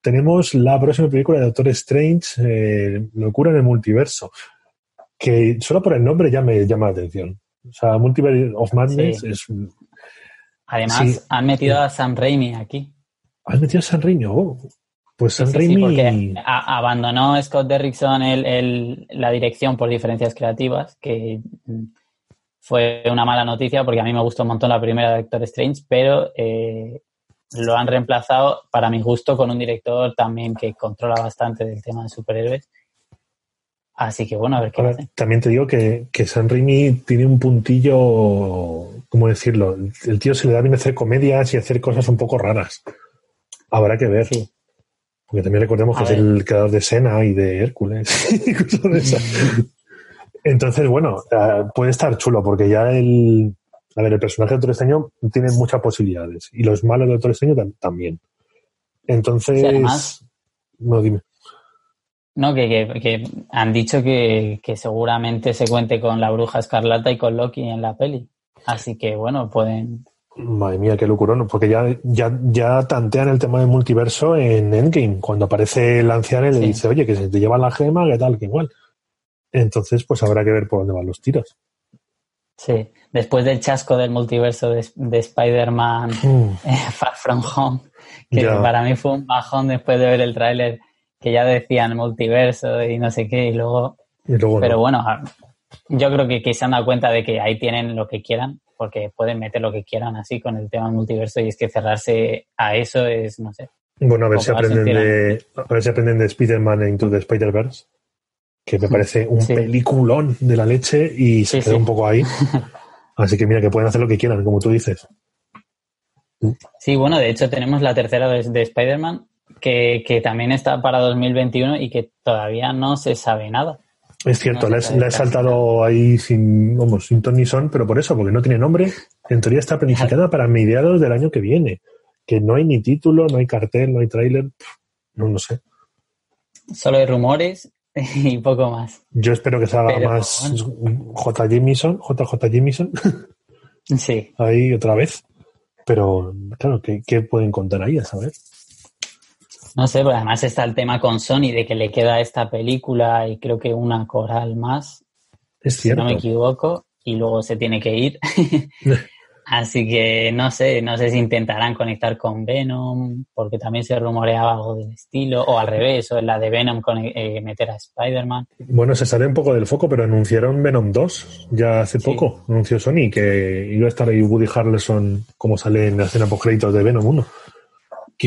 Tenemos la próxima película de Doctor Strange, eh, Locura en el Multiverso, que solo por el nombre ya me llama la atención. O sea, Multiverse of Madness Sí. es... Además, Sí. han metido a Sam Raimi aquí. ¿Has metido a San Raimi? Oh, pues sí, sí, Raimi... porque a- abandonó Scott Derrickson el- el- la dirección por diferencias creativas, que mm, fue una mala noticia porque a mí me gustó un montón la primera de Doctor Strange, pero eh, lo han reemplazado, para mi gusto, con un director también que controla bastante del tema de superhéroes. Así que bueno, a ver qué Ahora, también te digo que, que San Raimi tiene un puntillo, ¿cómo decirlo? El tío se le da bien hacer comedias y hacer cosas un poco raras. Habrá que ver. Sí. Porque también recordemos A que es el creador de Sena y de Hércules y cosas de esas. Entonces, bueno, eh, puede estar chulo porque ya el... A ver, el personaje de Doctor Extraño tiene muchas posibilidades y los malos de Doctor Extraño tam- también. Entonces, Sí, además- no dime. No, que, que- que han dicho que, que seguramente se cuente con la bruja escarlata y con Loki en la peli. Así que bueno, pueden. Madre mía, qué locurón, porque ya, ya, ya tantean el tema del multiverso en Endgame, cuando aparece el anciano y le Sí. dice, oye, que se te lleva la gema, que tal, que igual. Entonces, pues habrá que ver por dónde van los tiros. Sí. Después del chasco del multiverso de, de Spider-Man Mm, eh, Far From Home, que Ya. para mí fue un bajón después de ver el tráiler que ya decían multiverso y no sé qué, y luego. y luego no. Pero bueno, yo creo que, que se han dado cuenta de que ahí tienen lo que quieran, porque pueden meter lo que quieran así con el tema multiverso, y es que cerrarse a eso es, no sé. Bueno, a ver si aprenden de, a ver si aprenden de Spider-Man Into the Spider-Verse, que me parece un Sí. peliculón de la leche y se Sí, queda sí. un poco ahí. Así que mira, que pueden hacer lo que quieran, como tú dices. Sí, bueno, de hecho tenemos la tercera de, de Spider-Man, que, que también está para 2021 y que todavía no se sabe nada. Es cierto, No la, he- saltado ahí sin, vamos, sin ton ni son, pero por eso, porque no tiene nombre. En teoría está planificada para mediados del año que viene. Que no hay ni título, no hay cartel, no hay tráiler. No lo sé. Solo hay rumores y poco más. Yo espero que se haga Pero, más J. Jameson, JJ Jameson, Sí, ahí otra vez. Pero, claro, ¿qué, qué pueden contar ahí a saber? No sé, pero además está el tema con Sony de que le queda esta película y creo que una coral más, Es si cierto. no me equivoco, y luego se tiene que ir. Así que no sé, no sé si intentarán conectar con Venom, porque también se rumoreaba algo del estilo, o al revés, o en la de Venom con, eh, meter a Spider-Man. Bueno, se sale un poco del foco, pero anunciaron Venom 2 ya hace Sí. poco. Anunció Sony que iba a estar ahí Woody Harrelson como sale en la escena post créditos de Venom 1.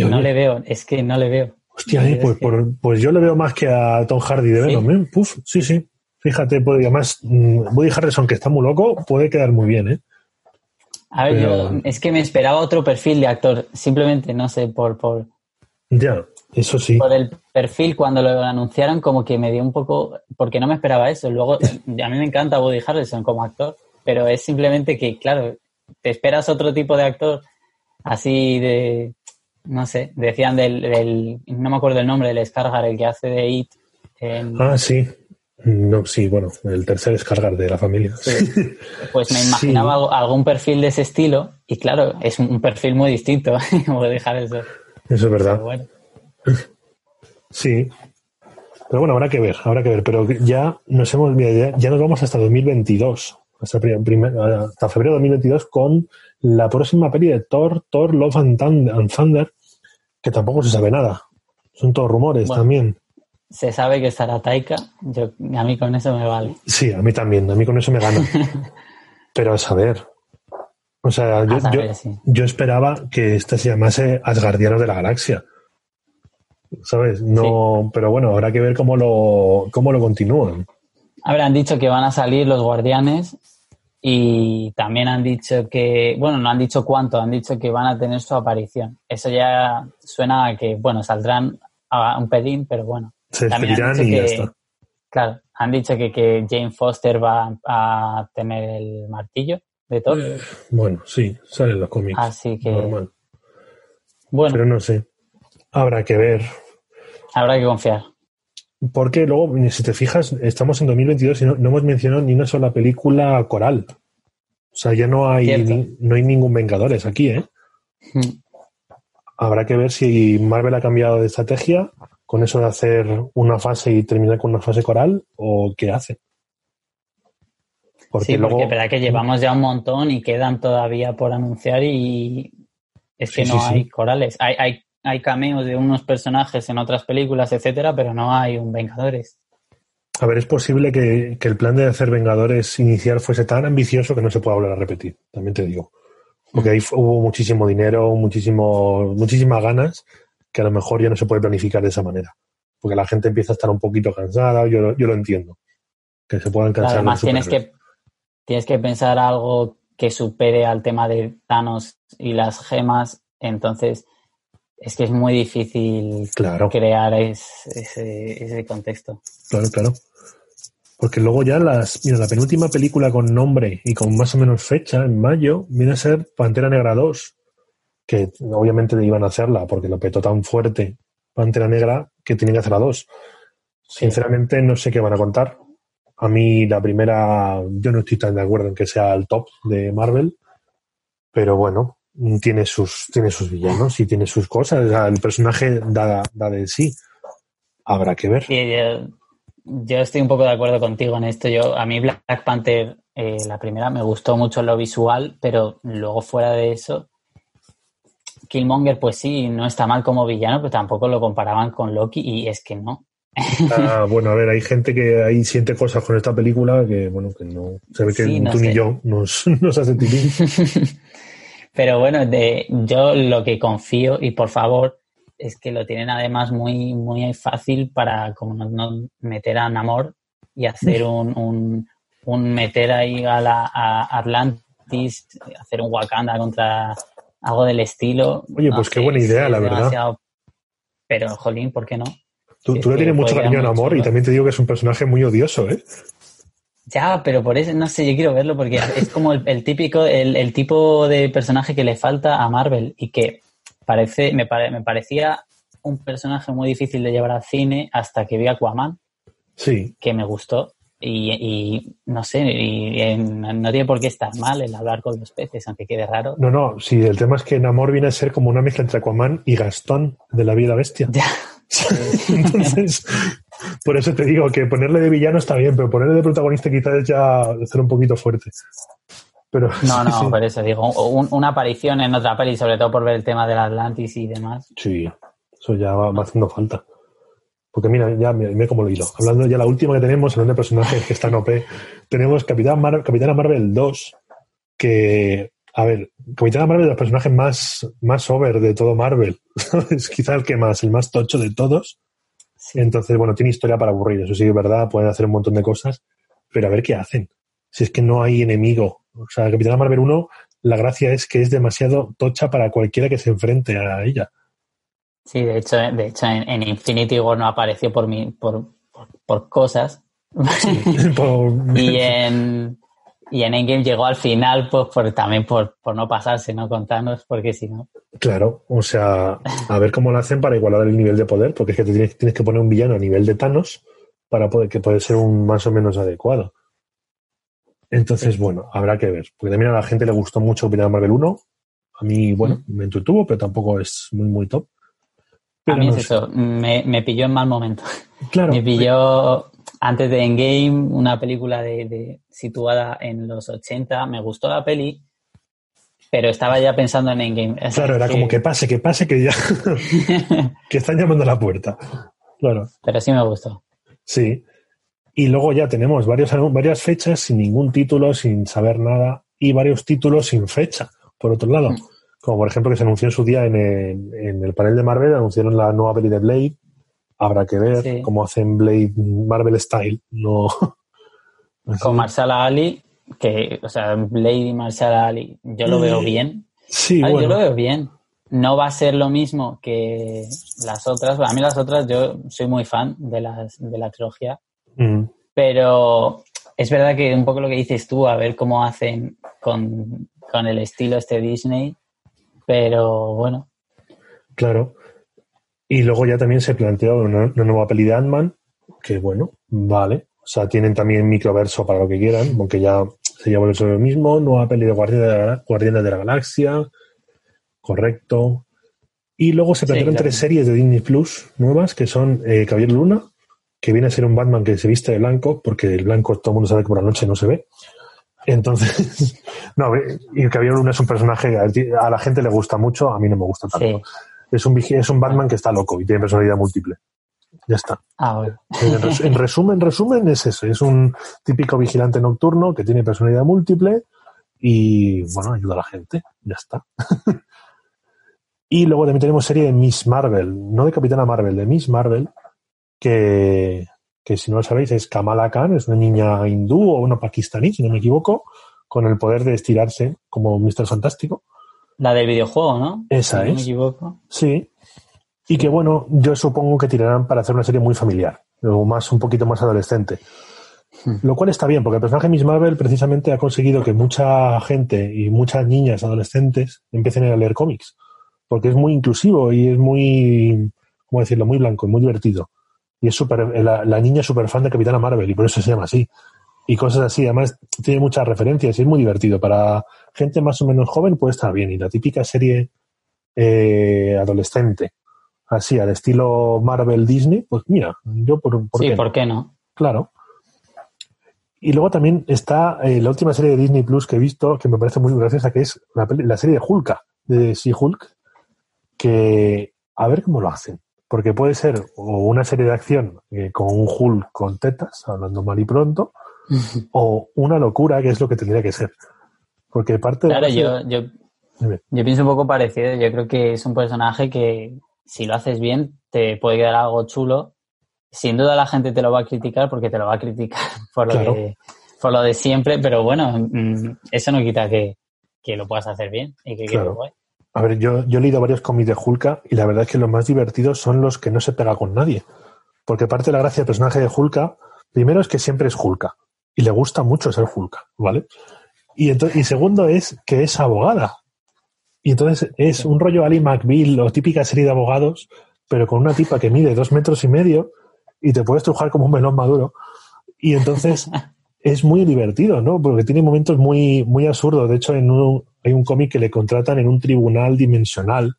Que, No oye, le veo, es que no le veo. hostia, eh, Es pues, por- pues yo le veo más que a Tom Hardy de ¿Sí? Venom. ¿eh? Puf, sí, sí. Fíjate, pues, además mm, Woody Harrelson, que está muy loco, puede quedar muy bien, ¿eh? A ver, Pero- yo es que me esperaba otro perfil de actor, simplemente, no sé, por, por, Ya, eso sí. por el perfil cuando lo anunciaron como que me dio un poco, porque no me esperaba eso. Luego, a mí me encanta Woody Harrelson como actor, pero es simplemente que, claro, te esperas otro tipo de actor así de, no sé, decían del, del no me acuerdo el nombre, del Scargar, el que hace de It. en- Ah, sí. No, sí, bueno, el tercer descargar de la familia. Pues me imaginaba algún perfil de ese estilo y claro, es un, perfil muy distinto, Woody Harrelson. Eso es verdad. Bueno. Sí. Pero bueno, habrá que ver, habrá que ver. Pero ya nos hemos, ya, ya nos vamos hasta 2022, hasta, prim- primer- hasta febrero de 2022 con la próxima peli de Thor, Thor, Love and Thun- and Thunder, que tampoco se sabe nada. Son todos rumores Bueno. también. Se sabe que estará Taika, yo, a mí con eso me vale. Sí, a mí también, a mí con eso me gana. Pero a saber. O sea, yo, saber, yo- sí. yo esperaba que esta se llamase Asgardianos de la Galaxia. ¿Sabes? No, pero bueno, habrá que ver cómo lo, cómo lo continúan. Han dicho que van a salir los guardianes y también han dicho que, bueno, no han dicho cuánto, han dicho que van a tener su aparición. Eso ya suena a que, bueno, saldrán a un pelín, pero bueno. Se También han despedirán y dicho ya que- está. Claro, han dicho que, que Jane Foster va a tener el martillo de Thor, Eh, Bueno, sí, salen los cómics. así que, Normal. bueno, Pero no sé. Habrá que ver. habrá que confiar. Porque luego, si te fijas, estamos en 2022 y no, no hemos mencionado ni una sola película coral. O sea, ya no hay, ni- no hay ningún Vengadores aquí, ¿eh? Mm. Habrá que ver si Marvel ha cambiado de estrategia con eso de hacer una fase y terminar con una fase coral o qué hace. Porque sí, luego. porque verdad que llevamos ya un montón y quedan todavía por anunciar y es que Sí, no sí, sí. hay corales. Hay, hay, hay cameos de unos personajes en otras películas, etcétera, pero no hay un Vengadores. A ver, es posible que, que el plan de hacer Vengadores inicial fuese tan ambicioso que no se pueda volver a repetir, también te digo. Porque ahí hubo muchísimo dinero, muchísimo, muchísimas ganas, que a lo mejor ya no se puede planificar de esa manera. Porque la gente empieza a estar un poquito cansada, yo, lo- yo lo entiendo. Que se puedan cansar. además tienes que, tienes que pensar algo que supere al tema de Thanos y las gemas, entonces es que es muy difícil Claro, crear es- ese, ese contexto. claro, claro. Porque luego ya las, mira, la penúltima película con nombre y con más o menos fecha, en mayo, viene a ser Pantera Negra 2. que obviamente iban a hacerla porque lo petó tan fuerte Pantera Negra que tienen que hacer a dos. Sinceramente, no sé qué van a contar. A mí, la primera, yo no estoy tan de acuerdo en que sea el top de Marvel, pero bueno, tiene sus, tiene sus villanos y tiene sus cosas. el personaje da, da de sí. Habrá que ver. yo, estoy un poco de acuerdo contigo en esto. Yo, a mí Black Panther, eh, la primera, me gustó mucho lo visual, pero luego fuera de eso, Killmonger, pues sí, no está mal como villano, pero tampoco lo comparaban con Loki y es que no. Ah, bueno, a ver, hay gente que ahí siente cosas con esta película que, bueno, que no. Se ve que tú ni yo nos, nos hace tilín. Pero bueno, de, yo lo que confío, y por favor, es que lo tienen además muy, muy fácil para como no, meter a Namor y hacer un, un, meter ahí a, la, a Atlantis, hacer un Wakanda contra algo del estilo. Oye, pues qué buena idea, la verdad. Pero, Jolín, ¿por qué no? Tú, le tienes mucho cariño a Namor y también te digo que es un personaje muy odioso, ¿eh? Ya, pero por eso, no sé, yo quiero verlo porque es como el, típico, el, tipo de personaje que le falta a Marvel y que parece, me, me parecía un personaje muy difícil de llevar al cine hasta que vi Aquaman. Sí. Que me gustó. Y, no sé, y, no tiene por qué estar mal el hablar con los peces, aunque quede raro. No, no, sí, el tema es que Namor viene a ser como una mezcla entre Aquaman y Gastón de la vida bestia. Ya. Entonces, por eso te digo que ponerle de villano está bien, pero ponerle de protagonista quizás es ya ser un poquito fuerte. Pero, no, no, por eso digo, una aparición en otra peli, sobre todo por ver el tema del Atlantis y demás. Sí, eso ya va, haciendo falta. Porque mira, ya mira, cómo lo hilo. Hablando ya la última que tenemos, hablando de personajes que están OP, tenemos Capitán Capitana Marvel 2, que, a ver, Capitana Marvel es el personaje más, más over de todo Marvel. es quizá el que más, el más tocho de todos. Entonces, bueno, tiene historia para aburrir, eso sí es verdad, pueden hacer un montón de cosas, pero a ver qué hacen. Si es que no hay enemigo. O sea, Capitana Marvel 1, la gracia es que es demasiado tocha para cualquiera que se enfrente a ella. Sí, de hecho, de hecho en, Infinity War no apareció por, mí, por, por, cosas. y en y en Endgame llegó al final, pues por, también por, por no pasarse, ¿no? Contarnos, porque si no. Claro, o sea, a ver cómo lo hacen para igualar el nivel de poder, porque es que te tienes, tienes que poner un villano a nivel de Thanos para poder, que puede ser un más o menos adecuado. Entonces, bueno, habrá que ver. Porque también a la gente le gustó mucho Capitán Marvel 1. A mí, bueno, me entretuvo, pero tampoco es muy, muy top. a mí es eso, me, me, pilló en mal momento. Claro. me pilló antes de Endgame, una película de, situada en los 80. Me gustó la peli, pero estaba ya pensando en Endgame. claro, era como que pase, que pase, que ya. que están llamando a la puerta. Claro. Pero sí me gustó. Sí. Y luego ya tenemos varios, varias fechas sin ningún título, sin saber nada, y varios títulos sin fecha, por otro lado. Mm. Como por ejemplo que se anunció en su día en el, en el panel de Marvel, anunciaron la nueva peli de Blade, Habrá que ver cómo hacen Blade Marvel Style. No. Con Marsala Ali, que, o sea, Blade y Marsala Ali, yo lo veo bien. Sí, bueno. Yo lo veo bien. No va a ser lo mismo que las otras. A mí las otras, yo soy muy fan de, las, de la trilogía. Mm. Pero es verdad que un poco lo que dices tú, a ver cómo hacen con, con el estilo este Disney. Pero bueno. Claro. Y luego ya también se planteó una, nueva peli de Ant-Man, que bueno, vale. O sea, tienen también microverso para lo que quieran, aunque ya se llama sobre lo mismo. Nueva peli de Guardianes de la, Galaxia, correcto. Y luego se plantearon tres series de Disney Plus nuevas, que son eh, Caballero Luna, que viene a ser un Batman que se viste de blanco, porque el blanco todo el mundo sabe que por la noche no se ve. Entonces, no, y Caballero Luna es un personaje a la gente le gusta mucho, a mí no me gusta tanto es un, es un Batman que está loco y tiene personalidad múltiple. Ya está. Ah, en, resumen, resumen, es eso. Es un típico vigilante nocturno que tiene personalidad múltiple y, bueno, ayuda a la gente. Ya está. y luego también tenemos serie de Miss Marvel, no de Capitana Marvel, de Miss Marvel, que, que si no lo sabéis es Kamala Khan, es una niña hindú o una pakistaní, si no me equivoco, con el poder de estirarse como Mr. Fantástico. La del videojuego, ¿no? Esa si es. No me equivoco. Sí. Y que bueno, yo supongo que tirarán para hacer una serie muy familiar, o más, un poquito más adolescente. Hmm. Lo cual está bien, porque el personaje Miss Marvel precisamente ha conseguido que mucha gente y muchas niñas adolescentes empiecen a leer cómics. porque es muy inclusivo y es muy, ¿cómo decirlo?, muy blanco, muy divertido. Y es super, la, la niña es súper fan de Capitana Marvel y por eso se llama así. Y cosas así. Además, tiene muchas referencias y es muy divertido. Para gente más o menos joven puede estar bien. Y la típica serie eh, adolescente, así, al estilo Marvel Disney, pues mira, yo por, por sí, ¿por qué no? Claro. Y luego también está eh, la última serie de Disney Plus que he visto, que me parece muy graciosa, que es la, la serie de Hulk, de She-Hulk, que a ver cómo lo hacen. Porque puede ser o una serie de acción eh, con un Hulk con tetas, hablando mal y pronto, o una locura, que es lo que tendría que ser. Porque parte claro, yo, yo, yo pienso un poco parecido. Yo creo que es un personaje que, si lo haces bien, te puede quedar algo chulo. Sin duda la gente te lo va a criticar porque te lo va a criticar por lo, de, por lo de siempre, pero bueno, mm, eso no quita que, que lo puedas hacer bien y que guay. A ver, yo, yo he leído varios cómics de Hulka y la verdad es que los más divertidos son los que no se pega con nadie. Porque parte de la gracia del personaje de Hulka, primero es que siempre es Hulka y le gusta mucho ser Hulka, ¿vale? Y, y segundo es que es abogada. Y entonces es un rollo Ali McBeal o típica serie de abogados, pero con una tipa que mide dos metros y medio y te puedes trujar como un melón maduro. Y entonces es muy divertido, ¿no? Porque tiene momentos muy, muy absurdos. De hecho, en un, hay un cómic que le contratan en un tribunal dimensional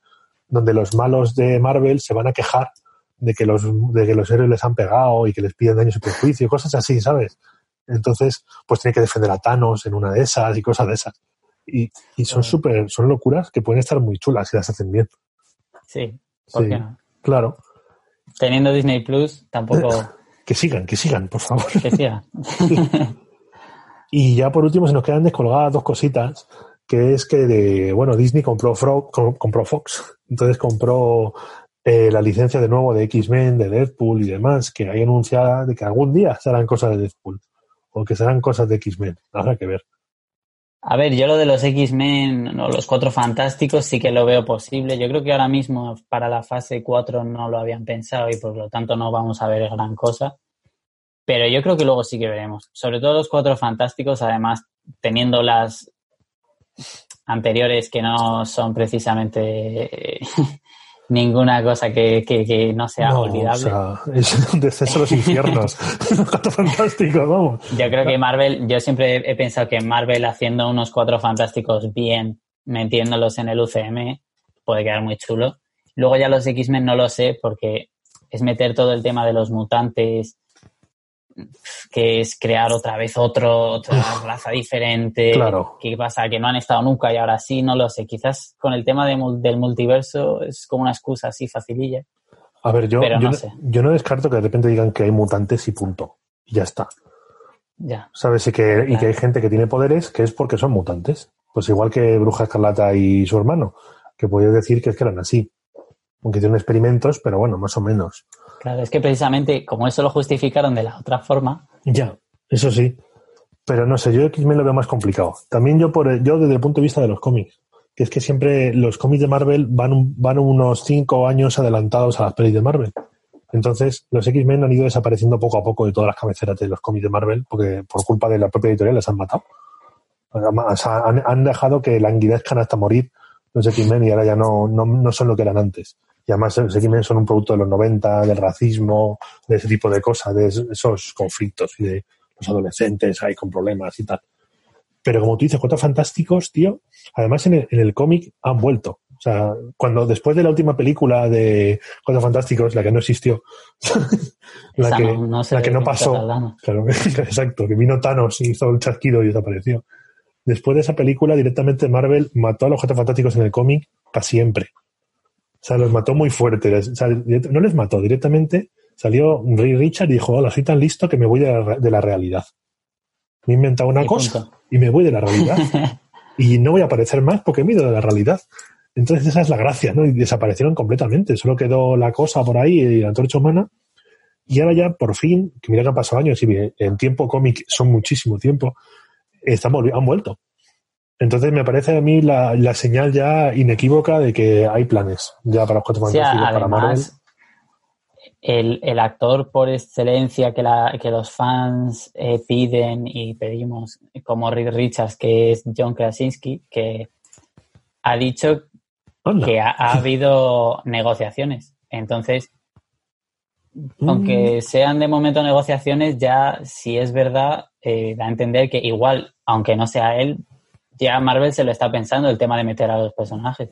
donde los malos de Marvel se van a quejar de que los, de que los héroes les han pegado y que les piden daños y cosas así, ¿sabes? Entonces, pues tiene que defender a Thanos en una de esas y cosas de esas. Y, y son súper, son locuras que pueden estar muy chulas si las hacen bien. Sí, ¿por qué no? Claro. Teniendo Disney Plus, tampoco. que sigan, que sigan, por favor. Que sigan. y ya por último se nos quedan descolgadas dos cositas que es que de, bueno, Disney compró, compró Fox, entonces compró eh, la licencia de nuevo de X-Men, de Deadpool y demás, que hay anunciada de que algún día serán cosas de Deadpool o que serán cosas de X-Men, habrá que ver. A ver, yo lo de los X-Men o los Cuatro Fantásticos sí que lo veo posible. Yo creo que ahora mismo para la fase 4 no lo habían pensado y por lo tanto no vamos a ver gran cosa. Pero yo creo que luego sí que veremos. Sobre todo los Cuatro Fantásticos, además, teniendo las anteriores que no son precisamente ninguna cosa que, que, no sea olvidable. O sea, es un descenso a los infiernos. fantástico, vamos. Yo creo que Marvel, yo siempre he pensado que Marvel haciendo unos cuatro fantásticos bien, metiéndolos en el UCM, puede quedar muy chulo. Luego ya los X-Men no lo sé porque es meter todo el tema de los mutantes, que es crear otra vez otro, otra raza diferente. Claro. ¿Qué pasa? Que no han estado nunca y ahora sí, no lo sé. Quizás con el tema de, del multiverso es como una excusa así facililla. A ver, yo, yo, no yo, no descarto que de repente digan que hay mutantes y punto. Y ya está. Ya. ¿Sabes? Y que, y que hay gente que tiene poderes que es porque son mutantes. Pues igual que Bruja Escarlata y su hermano, que podías decir que es que eran así. Aunque tienen experimentos, pero bueno, más o menos. Claro, es que precisamente como eso lo justificaron de la otra forma. Ya, eso sí. Pero no sé, yo X-Men lo veo más complicado. También yo, por, yo desde el punto de vista de los cómics, que es que siempre los cómics de Marvel van, van unos cinco años adelantados a las pelis de Marvel. Entonces, los X-Men han ido desapareciendo poco a poco de todas las cabeceras de los cómics de Marvel, porque por culpa de la propia editorial les han matado. han, han, dejado que languidezcan hasta morir los X-Men y ahora ya no, no, no son lo que eran antes. Y además los X-Men son un producto de los 90, del racismo, de ese tipo de cosas, de esos conflictos y de los adolescentes ahí con problemas y tal. Pero como tú dices, Cuatro Fantásticos, tío, además en el, cómic han vuelto. O sea, cuando después de la última película de Cuatro Fantásticos, la que no existió, la, que, no, la que no pasó, claro, exacto, que vino Thanos y hizo el chasquido y desapareció. Después de esa película, directamente Marvel mató a los Cuatro Fantásticos en el cómic para siempre. Sea, los mató muy fuerte. no les mató directamente. Salió Ray Richard y dijo, hola, soy tan listo que me voy de la, realidad. Me he inventado una cosa y me voy de la realidad. y no voy a aparecer más porque me he ido de la realidad. Entonces esa es la gracia, ¿no? Y desaparecieron completamente. Solo quedó la cosa por ahí y la antorcha humana. Y ahora ya, por fin, que mira que han pasado años y en tiempo cómic son muchísimo tiempo, estamos, han vuelto. Entonces me parece a mí la, la, señal ya inequívoca de que hay planes ya para los cuatro fantásticos, para Marvel. El, el, actor por excelencia que, la, que los fans eh, piden y pedimos, como Rick Richards, que es John Krasinski, que ha dicho que ha, ha habido negociaciones. Entonces, aunque sean de momento negociaciones, ya si es verdad, eh, da a entender que igual, aunque no sea él, ya Marvel se lo está pensando el tema de meter a los personajes.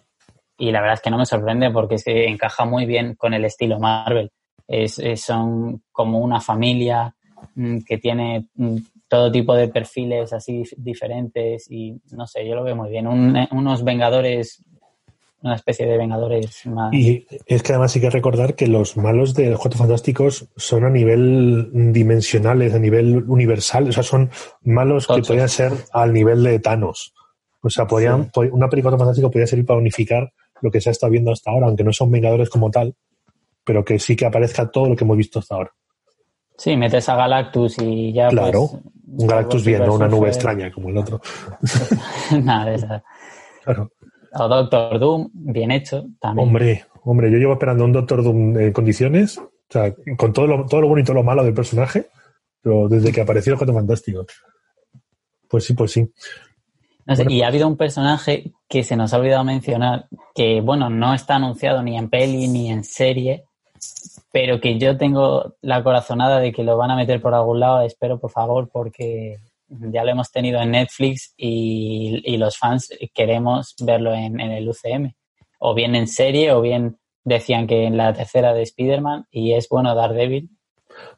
Y la verdad es que no me sorprende porque se encaja muy bien con el estilo Marvel. Es, es- son como una familia mm, que tiene mm, todo tipo de perfiles así dif- diferentes y no sé, yo lo veo muy bien. Un- eh, unos Vengadores, una especie de Vengadores más. Y es que además hay que recordar que los malos de los Cuatro Fantásticos son a nivel dimensionales, a nivel universal, o sea, son malos que podrían ser al nivel de Thanos. O sea, podrían, Sí. una película de Fantásticos podría servir para unificar lo que se ha estado viendo hasta ahora, aunque no son Vengadores como tal, pero que sí que aparezca todo lo que hemos visto hasta ahora. Sí, metes a Galactus y ya. Claro, pues, Un Galactus bien, no una nube extraña como el otro. Nada de. Claro. O Doctor Doom, bien hecho también. Hombre, hombre, yo llevo esperando un Doctor Doom en condiciones, o sea, con todo lo, todo lo bueno y todo lo malo del personaje, pero desde que apareció el Cuatro Fantástico. Pues sí, pues sí. No sé, bueno. y ha habido un personaje que se nos ha olvidado mencionar, que bueno, no está anunciado ni en peli ni en serie, pero que yo tengo la corazonada de que lo van a meter por algún lado, espero por favor, porque ya lo hemos tenido en Netflix y, y los fans queremos verlo en, en el UCM, o bien en serie, o bien decían que en la tercera de Spider-Man, y es bueno Daredevil,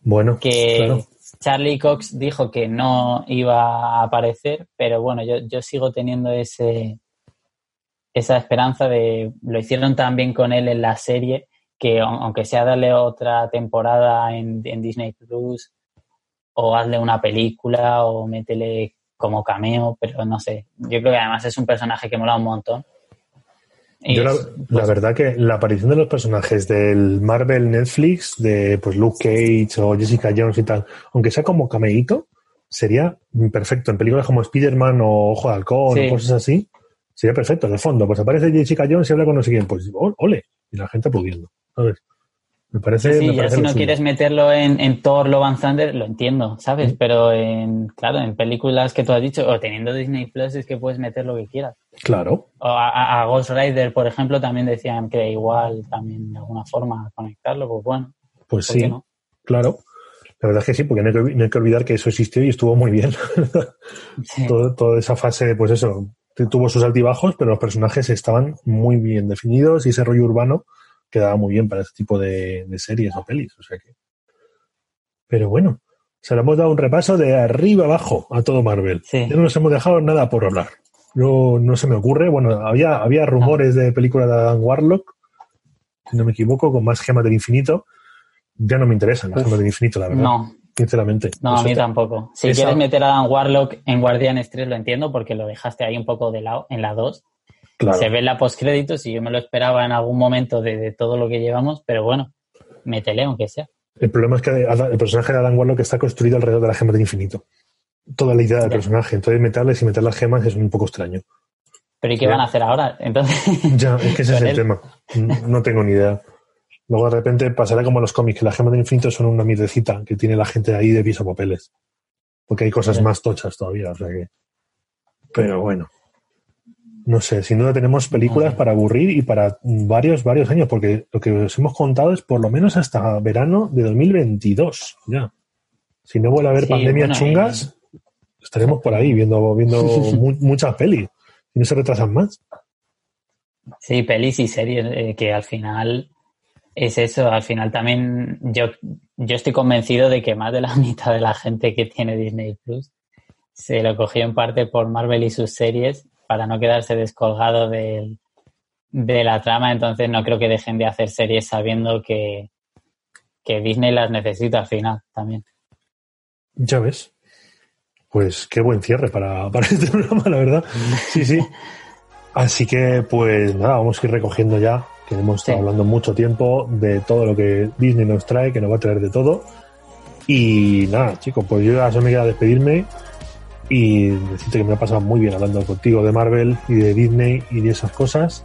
Bueno, que claro. Charlie Cox dijo que no iba a aparecer, pero bueno, yo, yo sigo teniendo ese esa esperanza de lo hicieron tan bien con él en la serie que aun- aunque sea darle otra temporada en, en Disney Plus o hazle una película o métele como cameo, pero no sé. Yo creo que además es un personaje que mola un montón. Yo la, es, la pues, verdad que la aparición de los personajes del Marvel Netflix, de pues Luke Cage o Jessica Jones y tal, aunque sea como cameíto, sería perfecto. En películas como Spider-Man o Ojo de Halcón Sí. o cosas así, sería perfecto. De fondo, pues aparece Jessica Jones y habla con no sé quién, pues ol- ole, y la gente aplaudiendo. ¿sabes? Me parece. Sí, me ya parece si no suyo. quieres meterlo en, en Thor, Love and Thunder, lo entiendo, ¿sabes? Pero en, claro, en películas que tú has dicho, o teniendo Disney Plus, es que puedes meter lo que quieras. Claro, O a, Ghost Rider, por ejemplo, también decían que igual también de alguna forma conectarlo, pues bueno, pues ¿por sí, no? claro. La verdad es que sí, porque no hay que, no hay que olvidar que eso existió y estuvo muy bien. Sí. Todo- toda esa fase, pues eso, tuvo sus altibajos, pero los personajes estaban muy bien definidos y ese rollo urbano quedaba muy bien para este tipo de, de series o pelis. O sea que. Pero bueno, se le hemos dado un repaso de arriba abajo a todo Marvel. Sí. Ya no nos hemos dejado nada por hablar. Yo no se me ocurre. Bueno, había, había rumores de película de Adam Warlock, si no me equivoco, con más gemas del infinito. Ya no me interesan las Uf. gemas del infinito, la verdad. No, Sinceramente. no, a Eso mí tampoco. Si esa- quieres meter a Dan Warlock en Guardianes 3, lo entiendo, porque lo dejaste ahí un poco de lado en la 2. Claro. Se ve en la postcréditos y yo me lo esperaba en algún momento de, de todo lo que llevamos, pero bueno, métele aunque sea. El problema es que el personaje de Adam Warlock está construido alrededor de las gemas del infinito. Toda la idea del Ya. personaje. Entonces meterles y meter las gemas es un poco extraño. Pero ¿y qué van a hacer ahora? Entonces, Ya, es que ese es el él. tema. No tengo ni idea. Luego de repente pasará como en los cómics, que las gemas del infinito son una mierdecita que tiene la gente ahí de piso papeles. Porque hay cosas más tochas todavía, o sea que. Pero bueno. No sé, sin duda tenemos películas para aburrir y para varios, varios años, porque lo que os hemos contado es por lo menos hasta verano de 2022, ya. Si no vuelve a haber Sí, pandemias bueno, chungas, estaremos por ahí viendo, viendo mu- muchas pelis. Y no se retrasan más. sí, pelis y series, eh, que al final es eso. Al final también yo, yo estoy convencido de que más de la mitad de la gente que tiene Disney Plus se lo cogió en parte por Marvel y sus series para no quedarse descolgado del- de la trama. Entonces no creo que dejen de hacer series sabiendo que, que Disney las necesita al final también. Ya ves. Pues qué buen cierre para, para este programa, la verdad. Sí, sí. Así que, pues nada, vamos a ir recogiendo ya, que hemos estado Sí. hablando mucho tiempo de todo lo que Disney nos trae, que nos va a traer de todo. Y nada, chicos, pues yo ya solo me queda despedirme y decirte que me ha pasado muy bien hablando contigo de Marvel y de Disney y de esas cosas.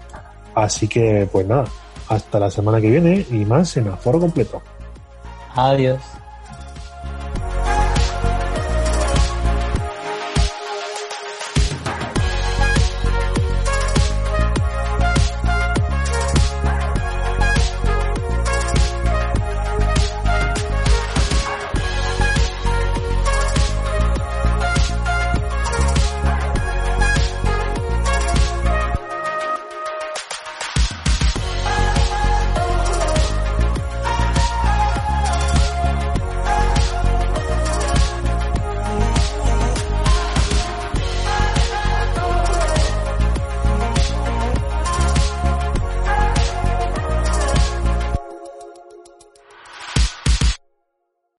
Así que, pues nada, hasta la semana que viene y más en Aforo Completo. Adiós.